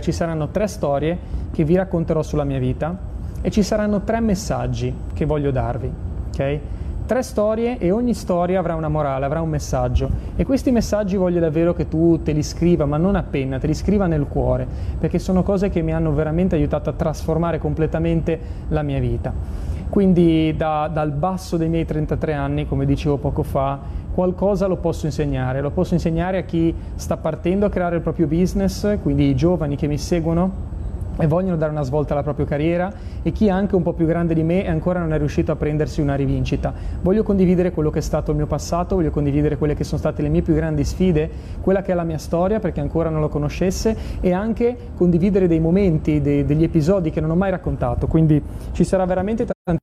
ci saranno tre storie che vi racconterò sulla mia vita e ci saranno tre messaggi che voglio darvi, ok? Tre storie e ogni storia avrà una morale, avrà un messaggio e questi messaggi voglio davvero che tu te li scriva, ma non appena, te li scriva nel cuore, perché sono cose che mi hanno veramente aiutato a trasformare completamente la mia vita. Quindi da, dal basso dei miei 33 anni, come dicevo poco fa, qualcosa lo posso insegnare, lo posso insegnare a chi sta partendo a creare il proprio business, quindi i giovani che mi seguono e vogliono dare una svolta alla propria carriera e chi è anche un po' più grande di me e ancora non è riuscito a prendersi una rivincita. Voglio condividere quello che è stato il mio passato, voglio condividere quelle che sono state le mie più grandi sfide, quella che è la mia storia perché ancora non lo conoscesse e anche condividere dei momenti, dei, degli episodi che non ho mai raccontato. Quindi ci sarà veramente tanto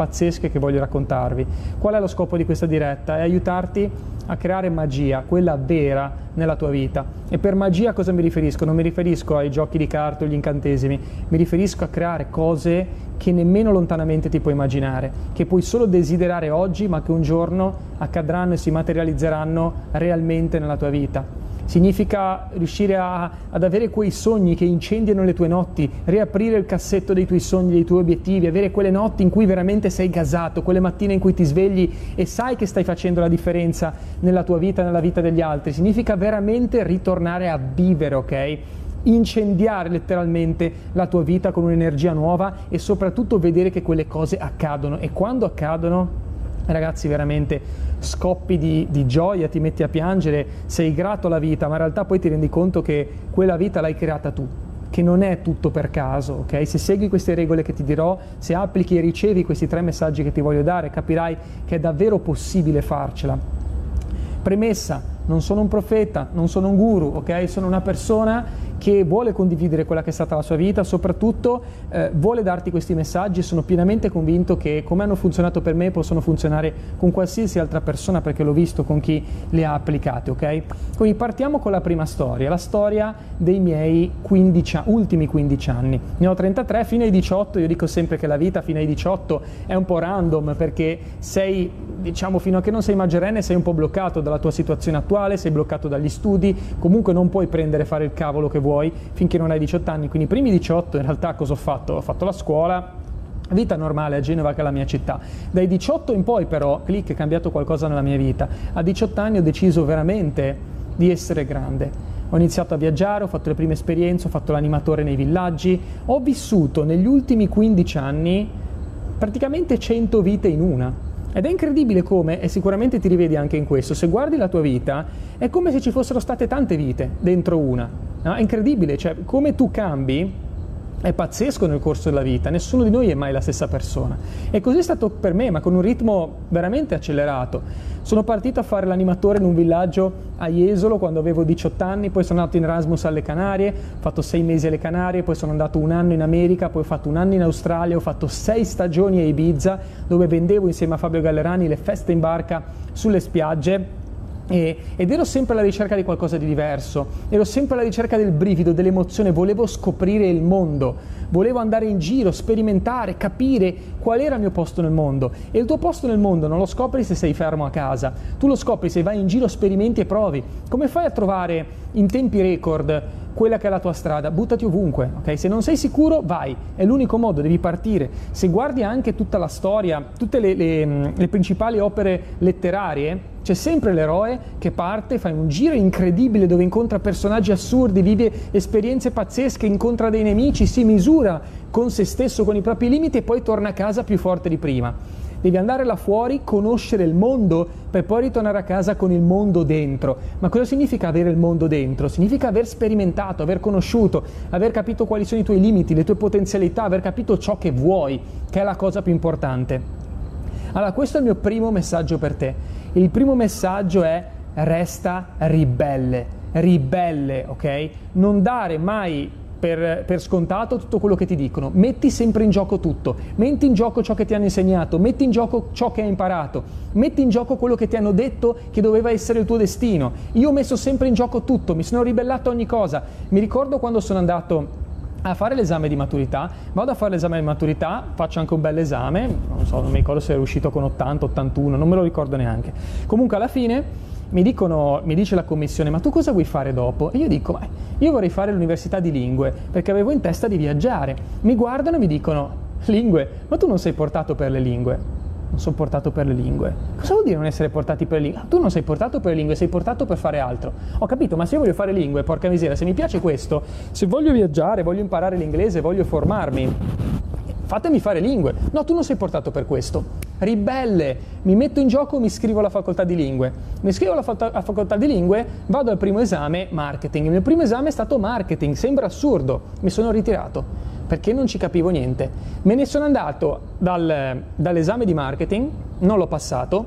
pazzesche che voglio raccontarvi. Qual è lo scopo di questa diretta? È aiutarti a creare magia, quella vera nella tua vita. E per magia cosa mi riferisco? Non mi riferisco ai giochi di carte o agli incantesimi, mi riferisco a creare cose che nemmeno lontanamente ti puoi immaginare, che puoi solo desiderare oggi, ma che un giorno accadranno e si materializzeranno realmente nella tua vita significa riuscire a, ad avere quei sogni che incendiano le tue notti, riaprire il cassetto dei tuoi sogni, dei tuoi obiettivi, avere quelle notti in cui veramente sei gasato, quelle mattine in cui ti svegli e sai che stai facendo la differenza nella tua vita nella vita degli altri, significa veramente ritornare a vivere, ok? incendiare letteralmente la tua vita con un'energia nuova e soprattutto vedere che quelle cose accadono. E quando accadono ragazzi veramente scoppi di, di, gioia, ti metti a piangere, sei grato alla vita, ma in realtà poi ti rendi conto che quella vita l'hai creata tu, che non è tutto per caso, ok? Se segui queste regole che ti dirò, se applichi e ricevi questi tre messaggi che ti voglio dare, capirai che è davvero possibile farcela. Premessa, non sono un profeta, non sono un guru, ok? Sono una persona che vuole condividere quella che è stata la sua vita, soprattutto eh, vuole darti questi messaggi sono pienamente convinto che come hanno funzionato per me possono funzionare con qualsiasi altra persona perché l'ho visto con chi le ha applicate, ok? Quindi partiamo con la prima storia, la storia dei miei 15, ultimi 15 anni. Ne ho 33, fino ai 18, io dico sempre che la vita fino ai 18 è un po' random perché sei, diciamo, fino a che non sei maggiorenne sei un po' bloccato dalla tua situazione attuale, sei bloccato dagli studi, comunque non puoi prendere e fare il cavolo che vuoi vuoi finché non hai 18 anni. Quindi i primi 18 in realtà cosa ho fatto? Ho fatto la scuola, vita normale a Genova che è la mia città. Dai 18 in poi però, clic, è cambiato qualcosa nella mia vita. A 18 anni ho deciso veramente di essere grande. Ho iniziato a viaggiare, ho fatto le prime esperienze, ho fatto l'animatore nei villaggi, ho vissuto negli ultimi 15 anni praticamente 100 vite in una. Ed è incredibile come, e sicuramente ti rivedi anche in questo, se guardi la tua vita, è come se ci fossero state tante vite dentro una. No? È incredibile, cioè come tu cambi è pazzesco nel corso della vita, nessuno di noi è mai la stessa persona. E così è stato per me, ma con un ritmo veramente accelerato. Sono partito a fare l'animatore in un villaggio a Jesolo quando avevo 18 anni, poi sono andato in Erasmus alle Canarie, ho fatto sei mesi alle Canarie, poi sono andato un anno in America, poi ho fatto un anno in Australia, ho fatto sei stagioni a Ibiza dove vendevo insieme a Fabio Gallerani le feste in barca sulle spiagge e, ed ero sempre alla ricerca di qualcosa di diverso, ero sempre alla ricerca del brivido, dell'emozione, volevo scoprire il mondo, volevo andare in giro, sperimentare, capire qual era il mio posto nel mondo. E il tuo posto nel mondo non lo scopri se sei fermo a casa, tu lo scopri se vai in giro, sperimenti e provi. Come fai a trovare in tempi record quella che è la tua strada? Buttati ovunque, ok? Se non sei sicuro, vai, è l'unico modo, devi partire. Se guardi anche tutta la storia, tutte le, le, le principali opere letterarie, c'è sempre l'eroe che parte, fa un giro incredibile dove incontra personaggi assurdi, vive esperienze pazzesche, incontra dei nemici, si misura con se stesso, con i propri limiti e poi torna a casa più forte di prima. Devi andare là fuori, conoscere il mondo per poi ritornare a casa con il mondo dentro. Ma cosa significa avere il mondo dentro? Significa aver sperimentato, aver conosciuto, aver capito quali sono i tuoi limiti, le tue potenzialità, aver capito ciò che vuoi, che è la cosa più importante. Allora, questo è il mio primo messaggio per te. Il primo messaggio è resta ribelle, ribelle, ok? Non dare mai per, per, scontato tutto quello che ti dicono, metti sempre in gioco tutto, metti in gioco ciò che ti hanno insegnato, metti in gioco ciò che hai imparato, metti in gioco quello che ti hanno detto che doveva essere il tuo destino. Io ho messo sempre in gioco tutto, mi sono ribellato a ogni cosa. Mi ricordo quando sono andato a fare l'esame di maturità, vado a fare l'esame di maturità, faccio anche un bel esame, non so, non mi ricordo se è uscito con 80, 81, non me lo ricordo neanche. Comunque alla fine mi, dicono, mi dice la commissione, ma tu cosa vuoi fare dopo? E io dico, ma io vorrei fare l'università di lingue, perché avevo in testa di viaggiare. Mi guardano e mi dicono, lingue, ma tu non sei portato per le lingue sono portato per le lingue. Cosa vuol dire non essere portati per le lingue? Tu non sei portato per le lingue, sei portato per fare altro. Ho capito, ma se io voglio fare lingue, porca miseria, se mi piace questo, se voglio viaggiare, voglio imparare l'inglese, voglio formarmi, fatemi fare lingue. No, tu non sei portato per questo. Ribelle, mi metto in gioco, mi iscrivo alla facoltà di lingue. Mi iscrivo alla facoltà di lingue, vado al primo esame, marketing. Il mio primo esame è stato marketing, sembra assurdo, mi sono ritirato perché non ci capivo niente. Me ne sono andato dal, dall'esame di marketing, non l'ho passato,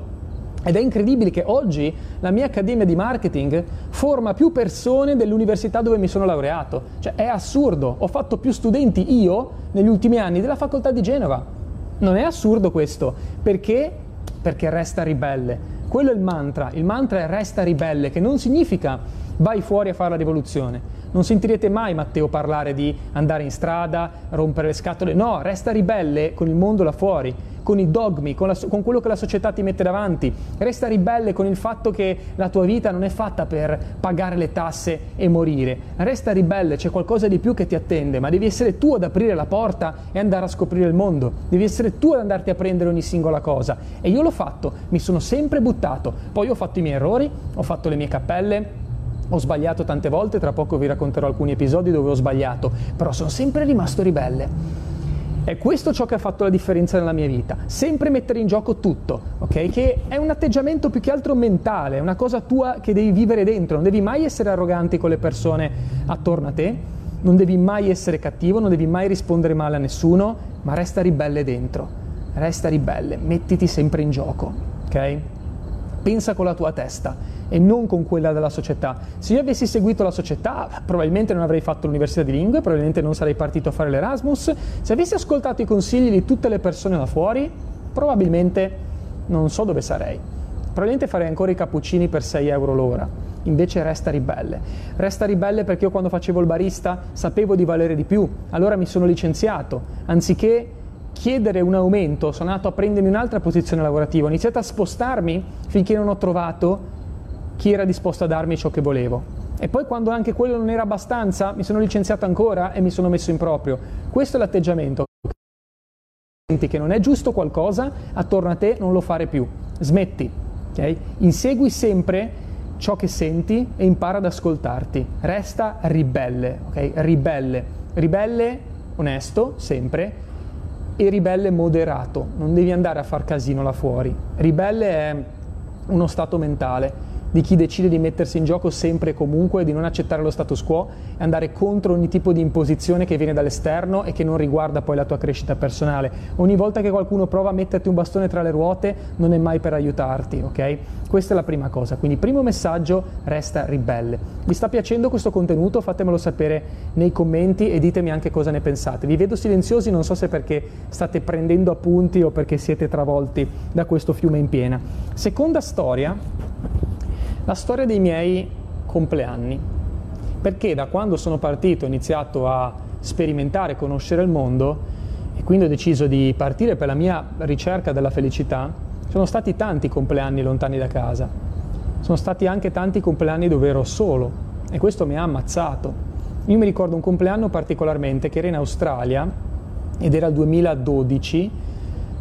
ed è incredibile che oggi la mia accademia di marketing forma più persone dell'università dove mi sono laureato. Cioè è assurdo, ho fatto più studenti io negli ultimi anni della facoltà di Genova. Non è assurdo questo, perché? Perché resta ribelle. Quello è il mantra, il mantra è resta ribelle, che non significa vai fuori a fare la rivoluzione, non sentirete mai Matteo parlare di andare in strada, rompere le scatole, no, resta ribelle con il mondo là fuori, con i dogmi, con, la, con, quello che la società ti mette davanti, resta ribelle con il fatto che la tua vita non è fatta per pagare le tasse e morire, resta ribelle, c'è qualcosa di più che ti attende, ma devi essere tu ad aprire la porta e andare a scoprire il mondo, devi essere tu ad andarti a prendere ogni singola cosa. E io l'ho fatto, mi sono sempre buttato, poi ho fatto i miei errori, ho fatto le mie cappelle, ho sbagliato tante volte, tra poco vi racconterò alcuni episodi dove ho sbagliato, però sono sempre rimasto ribelle. È questo ciò che ha fatto la differenza nella mia vita. Sempre mettere in gioco tutto, ok? Che è un atteggiamento più che altro mentale, è una cosa tua che devi vivere dentro. Non devi mai essere arroganti con le persone attorno a te, non devi mai essere cattivo, non devi mai rispondere male a nessuno, ma resta ribelle dentro. Resta ribelle, mettiti sempre in gioco, ok? Pensa con la tua testa e non con quella della società. Se io avessi seguito la società, probabilmente non avrei fatto l'università di lingue, probabilmente non sarei partito a fare l'Erasmus. Se avessi ascoltato i consigli di tutte le persone da fuori, probabilmente non so dove sarei. Probabilmente farei ancora i cappuccini per 6 euro l'ora. Invece resta ribelle. Resta ribelle perché io quando facevo il barista sapevo di valere di più, allora mi sono licenziato. Anziché chiedere un aumento, sono andato a prendermi un'altra posizione lavorativa, ho iniziato a spostarmi finché non ho trovato chi era disposto a darmi ciò che volevo. E poi quando anche quello non era abbastanza, mi sono licenziato ancora e mi sono messo in proprio. Questo è l'atteggiamento. Senti che non è giusto qualcosa, attorno a te non lo fare più. Smetti. Okay? Insegui sempre ciò che senti e impara ad ascoltarti. Resta ribelle, ok? Ribelle. Ribelle onesto, sempre, e ribelle moderato. Non devi andare a far casino là fuori. Ribelle è uno stato mentale di chi decide di mettersi in gioco sempre e comunque, di non accettare lo status quo e andare contro ogni tipo di imposizione che viene dall'esterno e che non riguarda poi la tua crescita personale. Ogni volta che qualcuno prova a metterti un bastone tra le ruote non è mai per aiutarti, ok? Questa è la prima cosa. Quindi primo messaggio, resta ribelle. Vi sta piacendo questo contenuto? Fatemelo sapere nei commenti e ditemi anche cosa ne pensate. Vi vedo silenziosi, non so se perché state prendendo appunti o perché siete travolti da questo fiume in piena. Seconda storia la storia dei miei compleanni, perché da quando sono partito ho iniziato a sperimentare, conoscere il mondo e quindi ho deciso di partire per la mia ricerca della felicità, sono stati tanti compleanni lontani da casa, sono stati anche tanti compleanni dove ero solo e questo mi ha ammazzato. Io mi ricordo un compleanno particolarmente che era in Australia ed era il 2012,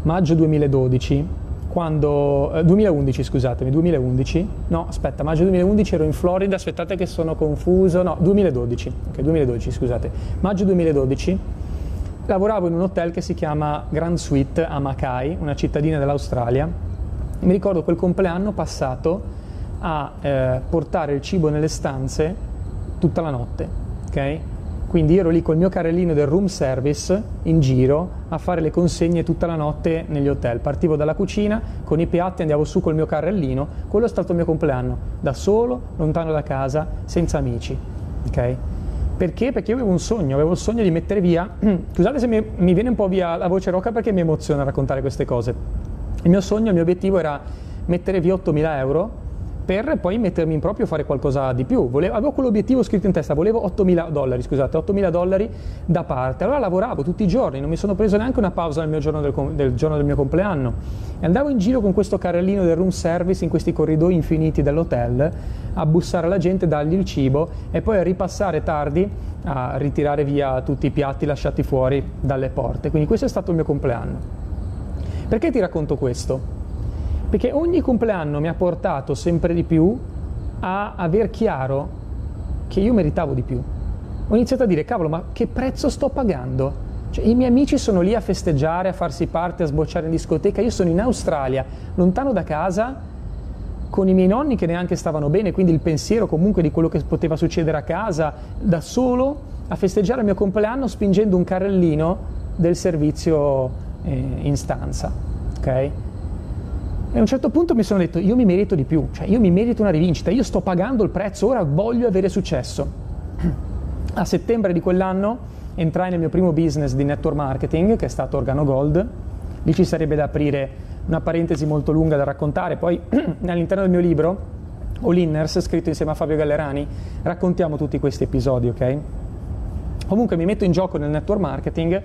maggio 2012, quando, eh, 2011 scusatemi, 2011, no aspetta, maggio 2011 ero in Florida, aspettate che sono confuso, no 2012, ok 2012 scusate, maggio 2012 lavoravo in un hotel che si chiama Grand Suite a Mackay, una cittadina dell'Australia, mi ricordo quel compleanno passato a eh, portare il cibo nelle stanze tutta la notte, ok? Quindi ero lì col mio carrellino del room service in giro a fare le consegne tutta la notte negli hotel. Partivo dalla cucina con i piatti, andavo su col mio carrellino. Quello è stato il mio compleanno, da solo, lontano da casa, senza amici. Okay? Perché? Perché io avevo un sogno, avevo il sogno di mettere via. Scusate se mi, mi viene un po' via la voce roca perché mi emoziona raccontare queste cose. Il mio sogno, il mio obiettivo era mettere via 8.000 euro per poi mettermi in proprio fare qualcosa di più. Volevo, avevo quell'obiettivo scritto in testa, volevo 8.000 dollari, scusate, 8.000 dollari da parte. Allora lavoravo tutti i giorni, non mi sono preso neanche una pausa nel giorno del, del, giorno del mio compleanno. E andavo in giro con questo carrellino del room service in questi corridoi infiniti dell'hotel a bussare alla gente, dargli il cibo e poi a ripassare tardi a ritirare via tutti i piatti lasciati fuori dalle porte. Quindi questo è stato il mio compleanno. Perché ti racconto questo? Perché ogni compleanno mi ha portato sempre di più a aver chiaro che io meritavo di più. Ho iniziato a dire, cavolo, ma che prezzo sto pagando? Cioè, I miei amici sono lì a festeggiare, a farsi parte, a sbocciare in discoteca. Io sono in Australia, lontano da casa, con i miei nonni che neanche stavano bene, quindi il pensiero comunque di quello che poteva succedere a casa, da solo, a festeggiare il mio compleanno spingendo un carrellino del servizio eh, in stanza. Ok? E a un certo punto mi sono detto, io mi merito di più, cioè io mi merito una rivincita, io sto pagando il prezzo, ora voglio avere successo. A settembre di quell'anno entrai nel mio primo business di network marketing, che è stato Organo Gold. Lì ci sarebbe da aprire una parentesi molto lunga da raccontare. Poi all'interno del mio libro, All Inners, scritto insieme a Fabio Gallerani, raccontiamo tutti questi episodi, ok? Comunque mi metto in gioco nel network marketing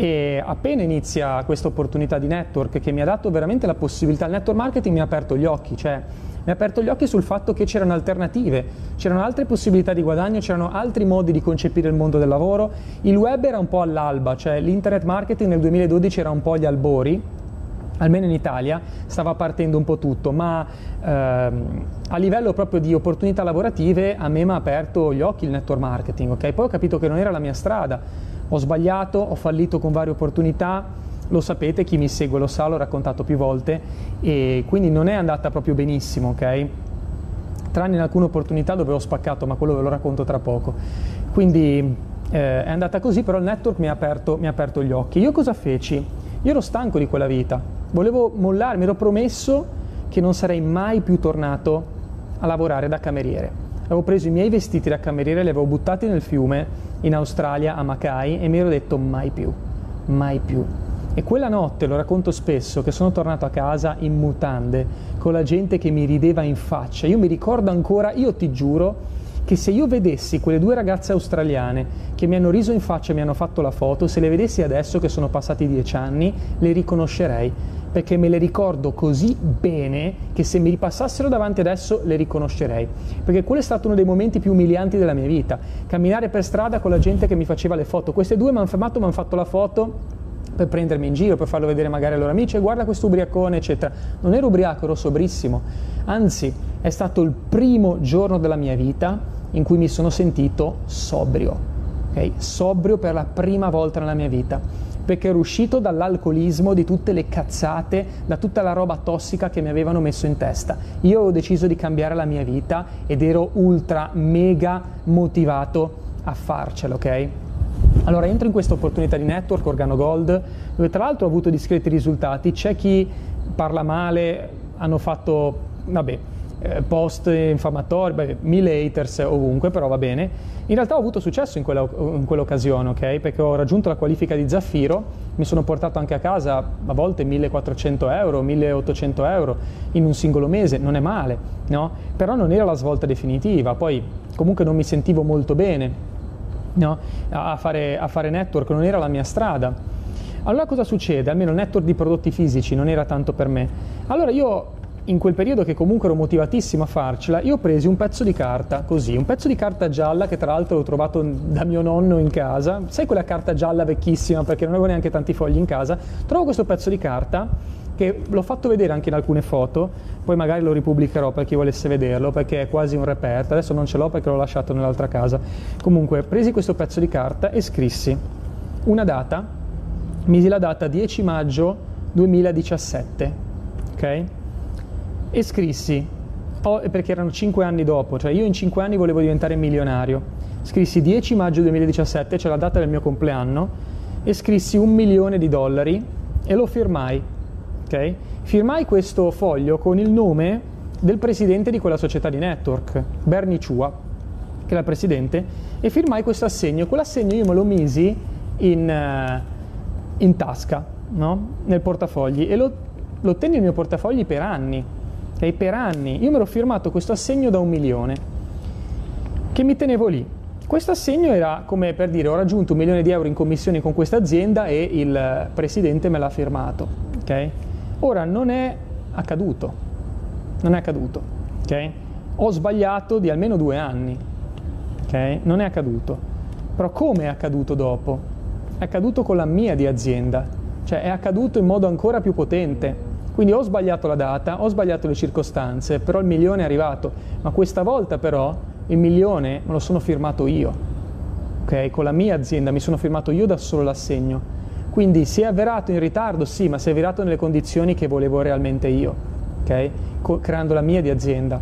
e appena inizia questa opportunità di network che mi ha dato veramente la possibilità, il network marketing mi ha aperto gli occhi, cioè mi ha aperto gli occhi sul fatto che c'erano alternative, c'erano altre possibilità di guadagno, c'erano altri modi di concepire il mondo del lavoro. Il web era un po' all'alba, cioè l'internet marketing nel 2012 era un po' agli albori, almeno in Italia stava partendo un po' tutto, ma ehm, a livello proprio di opportunità lavorative a me mi ha aperto gli occhi il network marketing, ok? Poi ho capito che non era la mia strada ho sbagliato, ho fallito con varie opportunità, lo sapete, chi mi segue lo sa, l'ho raccontato più volte e quindi non è andata proprio benissimo, ok? Tranne in alcune opportunità dove ho spaccato, ma quello ve lo racconto tra poco. Quindi eh, è andata così, però il network mi ha, aperto, mi ha aperto gli occhi. Io cosa feci? Io ero stanco di quella vita, volevo mollare, mi ero promesso che non sarei mai più tornato a lavorare da cameriere. Avevo preso i miei vestiti da cameriere, li avevo buttati nel fiume in Australia a Mackay e mi ero detto mai più, mai più. E quella notte, lo racconto spesso, che sono tornato a casa in mutande, con la gente che mi rideva in faccia. Io mi ricordo ancora, io ti giuro, che se io vedessi quelle due ragazze australiane che mi hanno riso in faccia e mi hanno fatto la foto, se le vedessi adesso che sono passati dieci anni, le riconoscerei perché me le ricordo così bene che se mi ripassassero davanti adesso le riconoscerei. Perché quello è stato uno dei momenti più umilianti della mia vita. Camminare per strada con la gente che mi faceva le foto. Queste due mi hanno fermato, mi hanno fatto la foto per prendermi in giro, per farlo vedere magari ai loro amici, e guarda questo ubriacone, eccetera. Non ero ubriaco, ero sobrissimo. Anzi, è stato il primo giorno della mia vita in cui mi sono sentito sobrio. Okay? Sobrio per la prima volta nella mia vita perché ero uscito dall'alcolismo, di tutte le cazzate, da tutta la roba tossica che mi avevano messo in testa. Io ho deciso di cambiare la mia vita ed ero ultra mega motivato a farcelo, ok? Allora entro in questa opportunità di network Organo Gold, dove tra l'altro ho avuto discreti risultati, c'è chi parla male, hanno fatto, vabbè, eh, post infamatori, beh, mille haters ovunque, però va bene. In realtà ho avuto successo in, quella, in quell'occasione, ok? Perché ho raggiunto la qualifica di Zaffiro, mi sono portato anche a casa a volte 1400 euro, 1800 euro in un singolo mese, non è male, no? Però non era la svolta definitiva, poi comunque non mi sentivo molto bene no? a, fare, a fare network, non era la mia strada. Allora cosa succede? Almeno il network di prodotti fisici non era tanto per me. Allora io in quel periodo che comunque ero motivatissimo a farcela, io ho preso un pezzo di carta, così, un pezzo di carta gialla che tra l'altro ho trovato da mio nonno in casa, sai quella carta gialla vecchissima perché non avevo neanche tanti fogli in casa, trovo questo pezzo di carta che l'ho fatto vedere anche in alcune foto, poi magari lo ripubblicherò per chi volesse vederlo perché è quasi un reperto, adesso non ce l'ho perché l'ho lasciato nell'altra casa. Comunque presi questo pezzo di carta e scrissi una data, misi la data 10 maggio 2017, ok? E scrissi, perché erano 5 anni dopo, cioè io in 5 anni volevo diventare milionario, scrissi 10 maggio 2017, c'è cioè la data del mio compleanno, e scrissi un milione di dollari e lo firmai. Okay? Firmai questo foglio con il nome del presidente di quella società di network, Bernie Chua, che era presidente, e firmai questo assegno. Quell'assegno io me lo misi in, uh, in tasca, no? nel portafogli, e lo, lo tenni nel mio portafogli per anni Okay? Per anni io mi ero firmato questo assegno da un milione che mi tenevo lì. Questo assegno era come per dire ho raggiunto un milione di euro in commissioni con questa azienda e il presidente me l'ha firmato. Okay? Ora non è accaduto, non è accaduto. Okay? Ho sbagliato di almeno due anni, okay? non è accaduto. Però come è accaduto dopo? È accaduto con la mia di azienda, cioè è accaduto in modo ancora più potente. Quindi ho sbagliato la data, ho sbagliato le circostanze, però il milione è arrivato. Ma questa volta però il milione me lo sono firmato io, ok? Con la mia azienda mi sono firmato io da solo l'assegno. Quindi si è avverato in ritardo, sì, ma si è avverato nelle condizioni che volevo realmente io, ok? Co- creando la mia di azienda.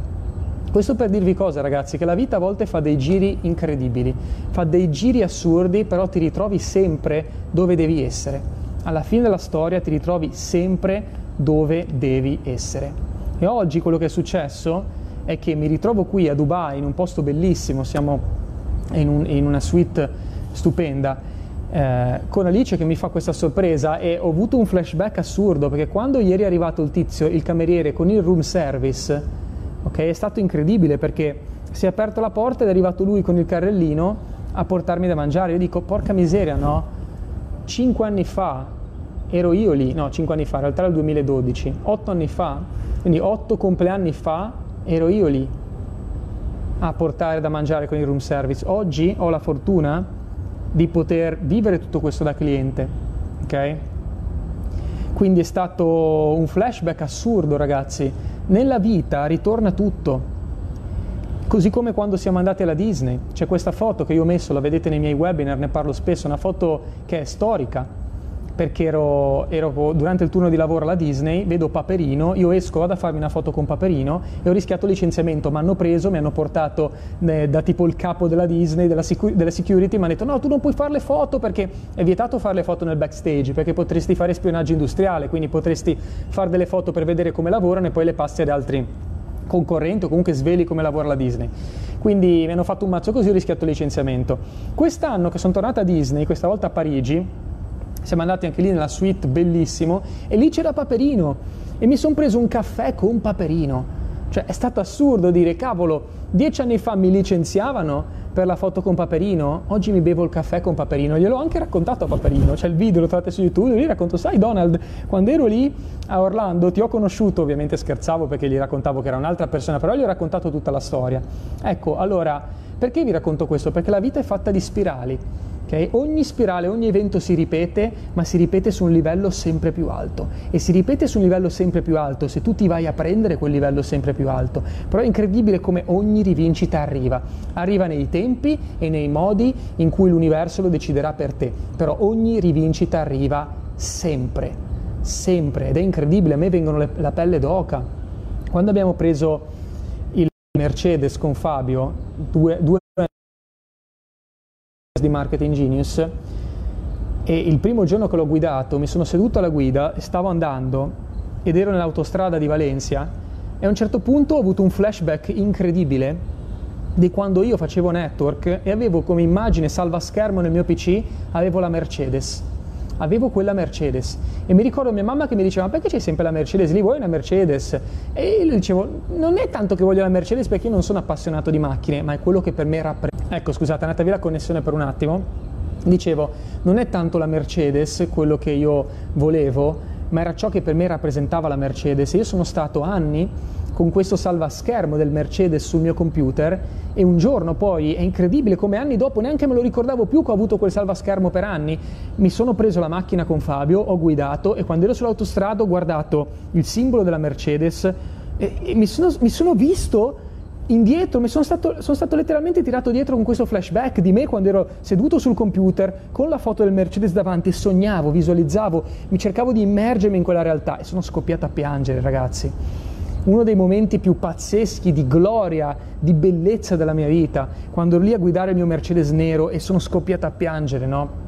Questo per dirvi cosa ragazzi, che la vita a volte fa dei giri incredibili, fa dei giri assurdi, però ti ritrovi sempre dove devi essere. Alla fine della storia ti ritrovi sempre dove devi essere. E oggi quello che è successo è che mi ritrovo qui a Dubai, in un posto bellissimo, siamo in, un, in una suite stupenda, eh, con Alice che mi fa questa sorpresa e ho avuto un flashback assurdo perché quando ieri è arrivato il tizio, il cameriere con il room service, ok, è stato incredibile perché si è aperto la porta ed è arrivato lui con il carrellino a portarmi da mangiare. Io dico, porca miseria, no? Cinque anni fa ero io lì, no, cinque anni fa, in realtà era il 2012, otto anni fa, quindi otto compleanni fa ero io lì a portare da mangiare con il room service. Oggi ho la fortuna di poter vivere tutto questo da cliente, ok? Quindi è stato un flashback assurdo, ragazzi. Nella vita ritorna tutto. Così come quando siamo andati alla Disney. C'è questa foto che io ho messo, la vedete nei miei webinar, ne parlo spesso, una foto che è storica perché ero, ero, durante il turno di lavoro alla Disney, vedo Paperino, io esco, vado a farmi una foto con Paperino e ho rischiato licenziamento, mi hanno preso, mi hanno portato eh, da tipo il capo della Disney, della, sicu- della security, mi hanno detto no, tu non puoi fare le foto perché è vietato fare le foto nel backstage, perché potresti fare spionaggio industriale, quindi potresti fare delle foto per vedere come lavorano e poi le passi ad altri concorrenti o comunque sveli come lavora la Disney. Quindi mi hanno fatto un mazzo così, ho rischiato licenziamento. Quest'anno che sono tornata a Disney, questa volta a Parigi, siamo andati anche lì nella suite, bellissimo, e lì c'era Paperino e mi sono preso un caffè con Paperino. Cioè è stato assurdo dire, cavolo, dieci anni fa mi licenziavano per la foto con Paperino, oggi mi bevo il caffè con Paperino, gliel'ho anche raccontato a Paperino, c'è il video, lo trovate su YouTube, gli racconto, sai Donald, quando ero lì a Orlando ti ho conosciuto, ovviamente scherzavo perché gli raccontavo che era un'altra persona, però gli ho raccontato tutta la storia. Ecco, allora, perché vi racconto questo? Perché la vita è fatta di spirali. Okay? Ogni spirale, ogni evento si ripete, ma si ripete su un livello sempre più alto. E si ripete su un livello sempre più alto se tu ti vai a prendere quel livello sempre più alto. Però è incredibile come ogni rivincita arriva. Arriva nei tempi e nei modi in cui l'universo lo deciderà per te. Però ogni rivincita arriva sempre, sempre. Ed è incredibile, a me vengono le, la pelle d'oca. Quando abbiamo preso il Mercedes con Fabio, due, due di Marketing Genius e il primo giorno che l'ho guidato mi sono seduto alla guida, stavo andando ed ero nell'autostrada di Valencia e a un certo punto ho avuto un flashback incredibile di quando io facevo network e avevo come immagine salva schermo nel mio PC, avevo la Mercedes. Avevo quella Mercedes e mi ricordo mia mamma che mi diceva: Ma perché c'è sempre la Mercedes lì? Vuoi una Mercedes? E io dicevo: Non è tanto che voglio la Mercedes perché io non sono appassionato di macchine, ma è quello che per me rappresenta Ecco, scusate, è andata via la connessione per un attimo. Dicevo, non è tanto la Mercedes quello che io volevo, ma era ciò che per me rappresentava la Mercedes. Io sono stato anni con questo salvaschermo del Mercedes sul mio computer e un giorno poi, è incredibile come anni dopo, neanche me lo ricordavo più che ho avuto quel salvaschermo per anni, mi sono preso la macchina con Fabio, ho guidato e quando ero sull'autostrada ho guardato il simbolo della Mercedes e, e mi, sono, mi sono visto indietro, mi sono stato, sono stato, letteralmente tirato dietro con questo flashback di me quando ero seduto sul computer con la foto del Mercedes davanti, sognavo, visualizzavo, mi cercavo di immergermi in quella realtà e sono scoppiato a piangere, ragazzi. Uno dei momenti più pazzeschi di gloria, di bellezza della mia vita, quando ero lì a guidare il mio Mercedes nero e sono scoppiato a piangere, no?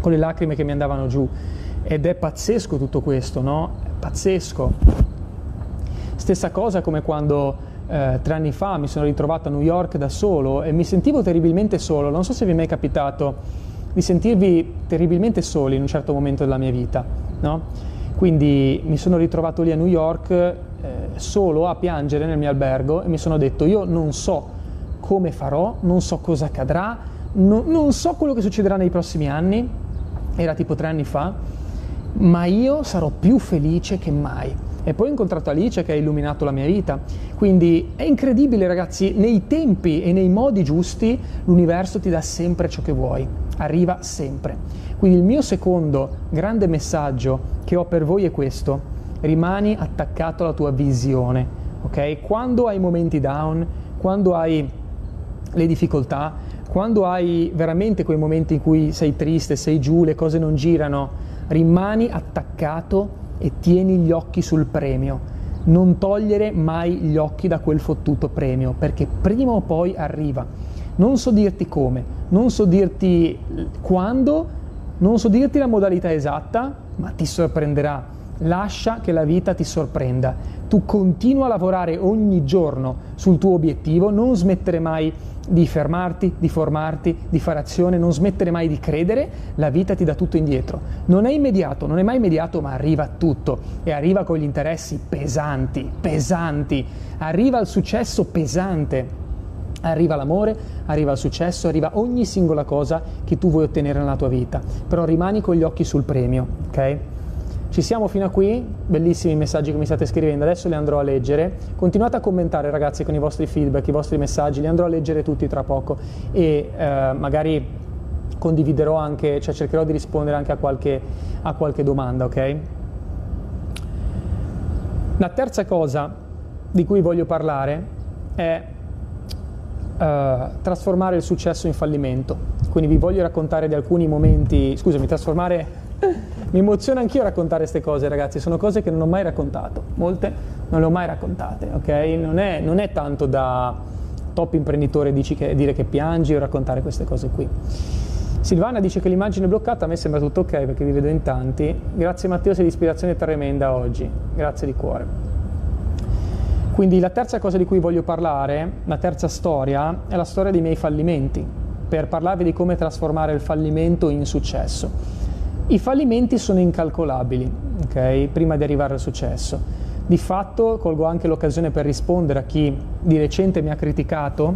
Con le lacrime che mi andavano giù. Ed è pazzesco tutto questo, no? È pazzesco. Stessa cosa come quando eh, tre anni fa mi sono ritrovato a New York da solo e mi sentivo terribilmente solo. Non so se vi è mai capitato di sentirvi terribilmente soli in un certo momento della mia vita, no? Quindi mi sono ritrovato lì a New York eh, solo a piangere nel mio albergo e mi sono detto io non so come farò, non so cosa accadrà, no, non so quello che succederà nei prossimi anni, era tipo tre anni fa, ma io sarò più felice che mai. E poi ho incontrato Alice che ha illuminato la mia vita. Quindi è incredibile ragazzi, nei tempi e nei modi giusti l'universo ti dà sempre ciò che vuoi, arriva sempre. Quindi il mio secondo grande messaggio che ho per voi è questo, rimani attaccato alla tua visione, ok? Quando hai momenti down, quando hai le difficoltà, quando hai veramente quei momenti in cui sei triste, sei giù, le cose non girano, rimani attaccato e tieni gli occhi sul premio. Non togliere mai gli occhi da quel fottuto premio, perché prima o poi arriva. Non so dirti come, non so dirti quando, non so dirti la modalità esatta, ma ti sorprenderà. Lascia che la vita ti sorprenda. Tu continua a lavorare ogni giorno sul tuo obiettivo, non smettere mai di fermarti, di formarti, di fare azione, non smettere mai di credere, la vita ti dà tutto indietro. Non è immediato, non è mai immediato, ma arriva tutto e arriva con gli interessi pesanti, pesanti, arriva il successo pesante. Arriva l'amore, arriva il successo, arriva ogni singola cosa che tu vuoi ottenere nella tua vita, però rimani con gli occhi sul premio, ok? Ci siamo fino a qui, bellissimi messaggi che mi state scrivendo, adesso li andrò a leggere. Continuate a commentare ragazzi con i vostri feedback, i vostri messaggi, li andrò a leggere tutti tra poco e eh, magari condividerò anche, cioè cercherò di rispondere anche a qualche, a qualche domanda, ok? La terza cosa di cui voglio parlare è uh, trasformare il successo in fallimento. Quindi vi voglio raccontare di alcuni momenti, scusami, trasformare mi emoziona anch'io raccontare queste cose, ragazzi, sono cose che non ho mai raccontato, molte non le ho mai raccontate, ok? Non è, non è tanto da top imprenditore che, dire che piangi o raccontare queste cose qui. Silvana dice che l'immagine è bloccata, a me sembra tutto ok perché vi vedo in tanti. Grazie Matteo, sei di ispirazione tremenda oggi, grazie di cuore. Quindi la terza cosa di cui voglio parlare, la terza storia, è la storia dei miei fallimenti, per parlarvi di come trasformare il fallimento in successo. I fallimenti sono incalcolabili, okay? prima di arrivare al successo. Di fatto colgo anche l'occasione per rispondere a chi di recente mi ha criticato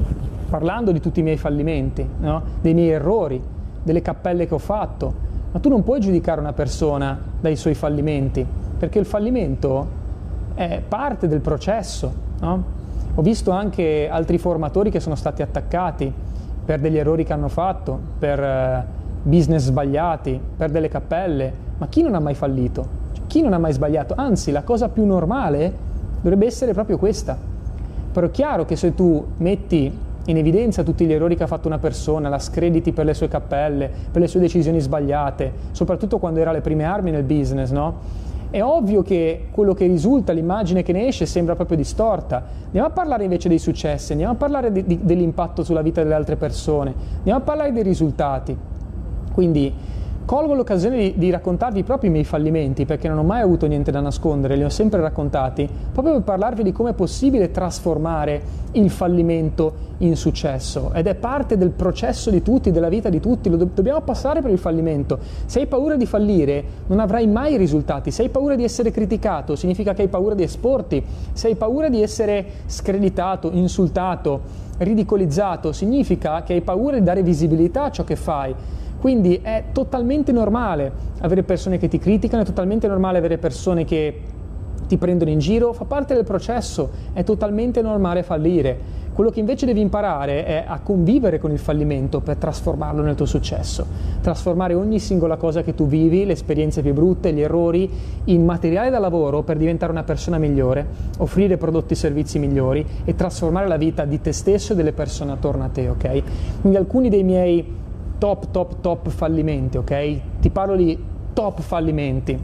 parlando di tutti i miei fallimenti, no? dei miei errori, delle cappelle che ho fatto. Ma tu non puoi giudicare una persona dai suoi fallimenti, perché il fallimento è parte del processo. No? Ho visto anche altri formatori che sono stati attaccati per degli errori che hanno fatto, per eh, business sbagliati, per delle cappelle, ma chi non ha mai fallito? Cioè, chi non ha mai sbagliato? Anzi, la cosa più normale dovrebbe essere proprio questa. Però è chiaro che se tu metti in evidenza tutti gli errori che ha fatto una persona, la screditi per le sue cappelle, per le sue decisioni sbagliate, soprattutto quando era alle prime armi nel business, no? È ovvio che quello che risulta, l'immagine che ne esce, sembra proprio distorta. Andiamo a parlare invece dei successi, andiamo a parlare di, di, dell'impatto sulla vita delle altre persone, andiamo a parlare dei risultati. Quindi colgo l'occasione di, di, raccontarvi proprio i miei fallimenti perché non ho mai avuto niente da nascondere, li ho sempre raccontati, proprio per parlarvi di come è possibile trasformare il fallimento in successo ed è parte del processo di tutti, della vita di tutti, do- dobbiamo passare per il fallimento. Se hai paura di fallire non avrai mai risultati, se hai paura di essere criticato significa che hai paura di esporti, se hai paura di essere screditato, insultato, ridicolizzato significa che hai paura di dare visibilità a ciò che fai. Quindi è totalmente normale avere persone che ti criticano, è totalmente normale avere persone che ti prendono in giro, fa parte del processo, è totalmente normale fallire. Quello che invece devi imparare è a convivere con il fallimento per trasformarlo nel tuo successo, trasformare ogni singola cosa che tu vivi, le esperienze più brutte, gli errori, in materiale da lavoro per diventare una persona migliore, offrire prodotti e servizi migliori e trasformare la vita di te stesso e delle persone attorno a te, ok? Quindi alcuni dei miei top, top, top fallimenti, ok? Ti parlo di top fallimenti.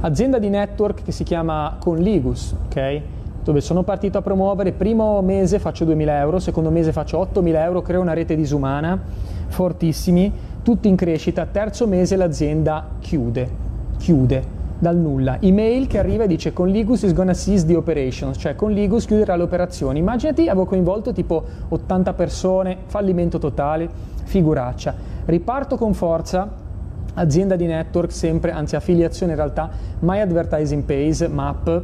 Azienda di network che si chiama Conligus, ok? Dove sono partito a promuovere, primo mese faccio 2.000 euro, secondo mese faccio 8.000 euro, creo una rete disumana, fortissimi, tutti in crescita, terzo mese l'azienda chiude, chiude dal nulla. Email che arriva e dice con Ligus is gonna cease the operations, cioè con Ligus chiuderà le operazioni. Immaginati avevo coinvolto tipo 80 persone, fallimento totale, figuraccia. Riparto con forza, azienda di network sempre, anzi affiliazione in realtà, My Advertising Pays, MAP,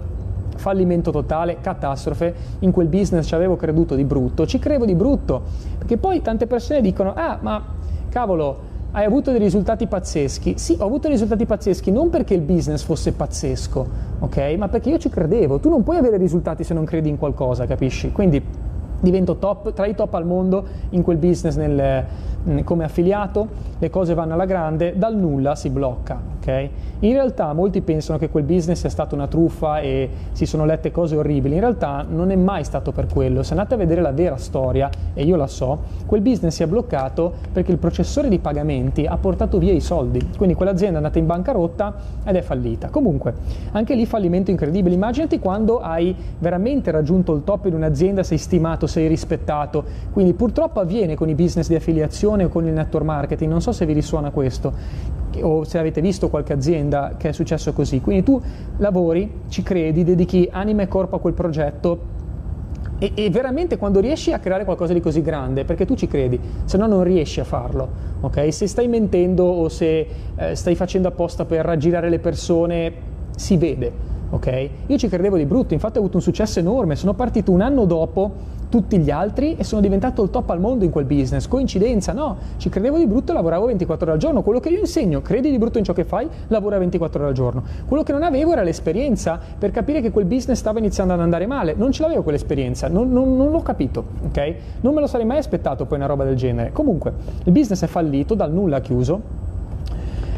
fallimento totale, catastrofe, in quel business ci avevo creduto di brutto, ci credo di brutto, perché poi tante persone dicono, ah ma cavolo, hai avuto dei risultati pazzeschi. Sì, ho avuto dei risultati pazzeschi non perché il business fosse pazzesco, ok? Ma perché io ci credevo. Tu non puoi avere risultati se non credi in qualcosa, capisci? Quindi divento top, tra i top al mondo in quel business nel, come affiliato, le cose vanno alla grande, dal nulla si blocca. Okay? In realtà molti pensano che quel business sia stata una truffa e si sono lette cose orribili, in realtà non è mai stato per quello. Se andate a vedere la vera storia, e io la so, quel business si è bloccato perché il processore di pagamenti ha portato via i soldi, quindi quell'azienda è andata in bancarotta ed è fallita. Comunque, anche lì fallimento incredibile. Immaginati quando hai veramente raggiunto il top in un'azienda, sei stimato, sei rispettato, quindi purtroppo avviene con i business di affiliazione o con il network marketing, non so se vi risuona questo o se avete visto qualche azienda che è successo così. Quindi tu lavori, ci credi, dedichi anima e corpo a quel progetto e, e, veramente quando riesci a creare qualcosa di così grande, perché tu ci credi, se no non riesci a farlo, ok? Se stai mentendo o se eh, stai facendo apposta per raggirare le persone, si vede, ok? Io ci credevo di brutto, infatti ho avuto un successo enorme, sono partito un anno dopo tutti gli altri e sono diventato il top al mondo in quel business. Coincidenza? No, ci credevo di brutto e lavoravo 24 ore al giorno. Quello che io insegno, credi di brutto in ciò che fai, lavora 24 ore al giorno. Quello che non avevo era l'esperienza per capire che quel business stava iniziando ad andare male. Non ce l'avevo quell'esperienza, non, non, non l'ho capito, ok? Non me lo sarei mai aspettato poi una roba del genere. Comunque, il business è fallito, dal nulla ha chiuso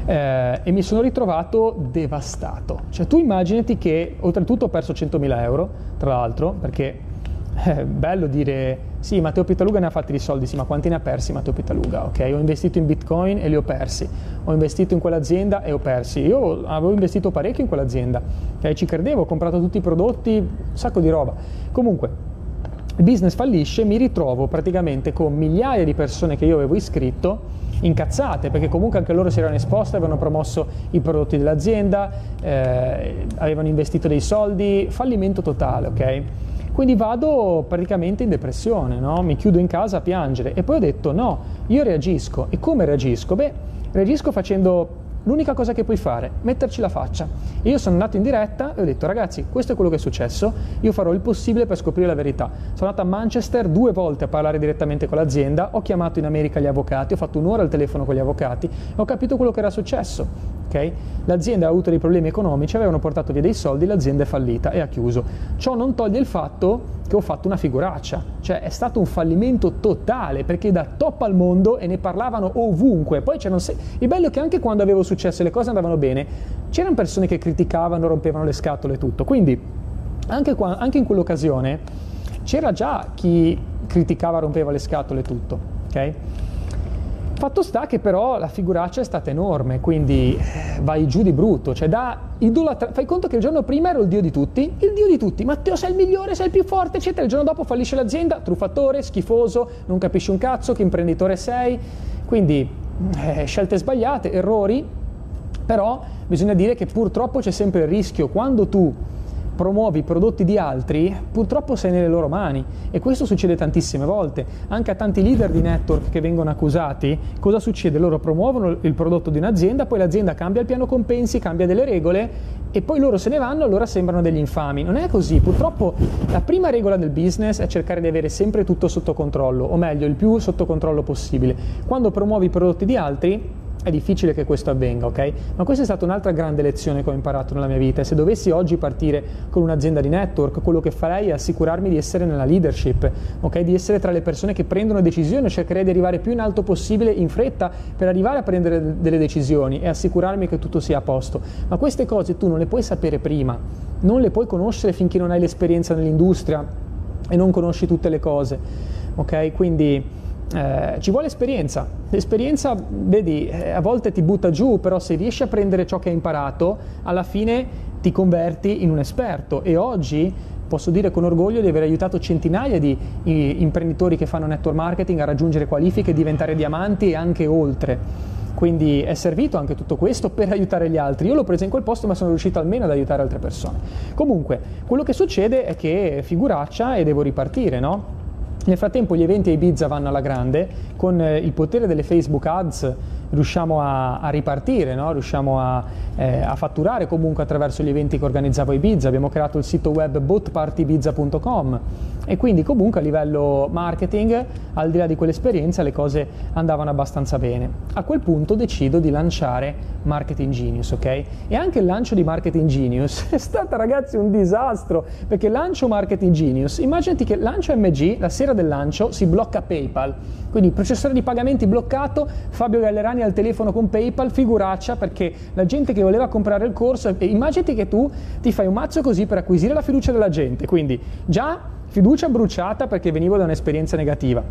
eh, e mi sono ritrovato devastato. Cioè tu immaginati che oltretutto ho perso 100.000 euro, tra l'altro, perché è bello dire sì, Matteo Pitaluga ne ha fatti di soldi, sì, ma quanti ne ha persi Matteo Pitaluga? Ok, ho investito in Bitcoin e li ho persi, ho investito in quell'azienda e ho persi. Io avevo investito parecchio in quell'azienda, okay? ci credevo, ho comprato tutti i prodotti, un sacco di roba. Comunque, il business fallisce, mi ritrovo praticamente con migliaia di persone che io avevo iscritto incazzate perché comunque anche loro si erano esposte, avevano promosso i prodotti dell'azienda, eh, avevano investito dei soldi, fallimento totale, ok? Quindi vado praticamente in depressione, no? mi chiudo in casa a piangere e poi ho detto no, io reagisco. E come reagisco? Beh, reagisco facendo L'unica cosa che puoi fare, metterci la faccia. Io sono andato in diretta e ho detto ragazzi, questo è quello che è successo, io farò il possibile per scoprire la verità. Sono andato a Manchester due volte a parlare direttamente con l'azienda, ho chiamato in America gli avvocati, ho fatto un'ora al telefono con gli avvocati e ho capito quello che era successo. Okay? L'azienda ha avuto dei problemi economici, avevano portato via dei soldi, l'azienda è fallita e ha chiuso. Ciò non toglie il fatto che ho fatto una figuraccia, cioè è stato un fallimento totale perché da top al mondo e ne parlavano ovunque. Poi c'erano se- il bello è che anche quando avevo successo e le cose andavano bene, c'erano persone che criticavano, rompevano le scatole e tutto. Quindi anche, qua, anche in quell'occasione c'era già chi criticava, rompeva le scatole e tutto. Okay? Fatto sta che però la figuraccia è stata enorme, quindi eh, vai giù di brutto, cioè da idolatra... Fai conto che il giorno prima ero il dio di tutti, il dio di tutti, Matteo sei il migliore, sei il più forte, eccetera. Il giorno dopo fallisce l'azienda, truffatore, schifoso, non capisci un cazzo, che imprenditore sei. Quindi eh, scelte sbagliate, errori, però bisogna dire che purtroppo c'è sempre il rischio quando tu promuovi i prodotti di altri, purtroppo sei nelle loro mani e questo succede tantissime volte. Anche a tanti leader di network che vengono accusati, cosa succede? Loro promuovono il prodotto di un'azienda, poi l'azienda cambia il piano compensi, cambia delle regole e poi loro se ne vanno, allora sembrano degli infami. Non è così, purtroppo la prima regola del business è cercare di avere sempre tutto sotto controllo, o meglio, il più sotto controllo possibile. Quando promuovi i prodotti di altri, è difficile che questo avvenga, ok? Ma questa è stata un'altra grande lezione che ho imparato nella mia vita. Se dovessi oggi partire con un'azienda di network, quello che farei è assicurarmi di essere nella leadership, ok? Di essere tra le persone che prendono decisioni, cercherei di arrivare più in alto possibile in fretta per arrivare a prendere delle decisioni e assicurarmi che tutto sia a posto. Ma queste cose tu non le puoi sapere prima, non le puoi conoscere finché non hai l'esperienza nell'industria e non conosci tutte le cose, ok? Quindi eh, ci vuole esperienza. L'esperienza, vedi, eh, a volte ti butta giù, però se riesci a prendere ciò che hai imparato, alla fine ti converti in un esperto. E oggi posso dire con orgoglio di aver aiutato centinaia di imprenditori che fanno network marketing a raggiungere qualifiche, diventare diamanti e anche oltre. Quindi è servito anche tutto questo per aiutare gli altri. Io l'ho preso in quel posto, ma sono riuscito almeno ad aiutare altre persone. Comunque, quello che succede è che figuraccia e devo ripartire, no? Nel frattempo gli eventi a Ibiza vanno alla grande, con eh, il potere delle Facebook Ads riusciamo a, a ripartire, no? riusciamo a, eh, a, fatturare comunque attraverso gli eventi che organizzavo a Ibiza, abbiamo creato il sito web boatpartybiza.com e quindi comunque a livello marketing, al di là di quell'esperienza, le cose andavano abbastanza bene. A quel punto decido di lanciare Marketing Genius, ok? E anche il lancio di Marketing Genius è stato ragazzi un disastro, perché lancio Marketing Genius, immaginati che lancio MG, la sera del lancio si blocca PayPal, quindi processore di pagamenti bloccato, Fabio Gallerani al telefono con PayPal, figuraccia perché la gente che voleva comprare il corso, immaginati che tu ti fai un mazzo così per acquisire la fiducia della gente, quindi già fiducia bruciata perché venivo da un'esperienza negativa.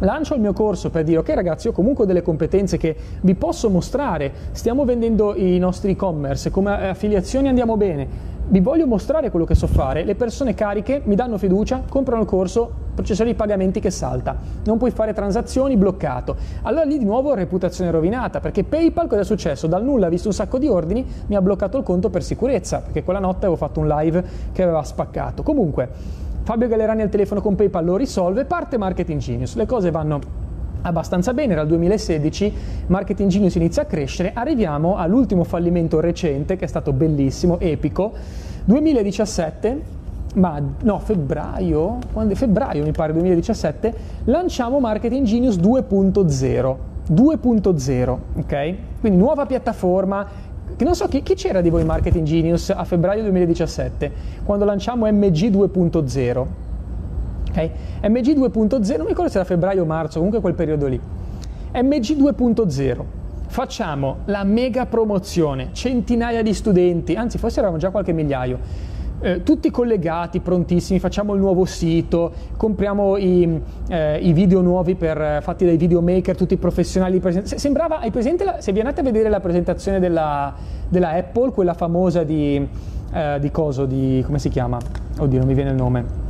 Lancio il mio corso per dire ok ragazzi, ho comunque delle competenze che vi posso mostrare, stiamo vendendo i nostri e-commerce, come affiliazioni andiamo bene, vi voglio mostrare quello che so fare, le persone cariche mi danno fiducia, comprano il corso, processore di pagamenti che salta, non puoi fare transazioni, bloccato. Allora lì di nuovo reputazione rovinata, perché PayPal cosa è successo? Dal nulla ha visto un sacco di ordini, mi ha bloccato il conto per sicurezza, perché quella notte avevo fatto un live che aveva spaccato. Comunque, Fabio Gallerani al telefono con PayPal lo risolve, parte Marketing Genius. Le cose vanno abbastanza bene, era il 2016, Marketing Genius inizia a crescere, arriviamo all'ultimo fallimento recente che è stato bellissimo, epico, 2017 ma no, febbraio, quando, febbraio mi pare 2017, lanciamo Marketing Genius 2.0. 2.0, ok? Quindi nuova piattaforma non so chi, chi, c'era di voi in Marketing Genius a febbraio 2017 quando lanciamo MG 2.0. Okay? MG 2.0, non mi ricordo se era febbraio o marzo, comunque quel periodo lì. MG 2.0. Facciamo la mega promozione, centinaia di studenti, anzi forse eravamo già qualche migliaio eh, tutti collegati, prontissimi, facciamo il nuovo sito, compriamo i, eh, i video nuovi per, fatti dai videomaker, tutti professionali. Sembrava, hai presente, la, se vi andate a vedere la presentazione della, della Apple, quella famosa di, eh, di coso, di, come si chiama? Oddio, non mi viene il nome.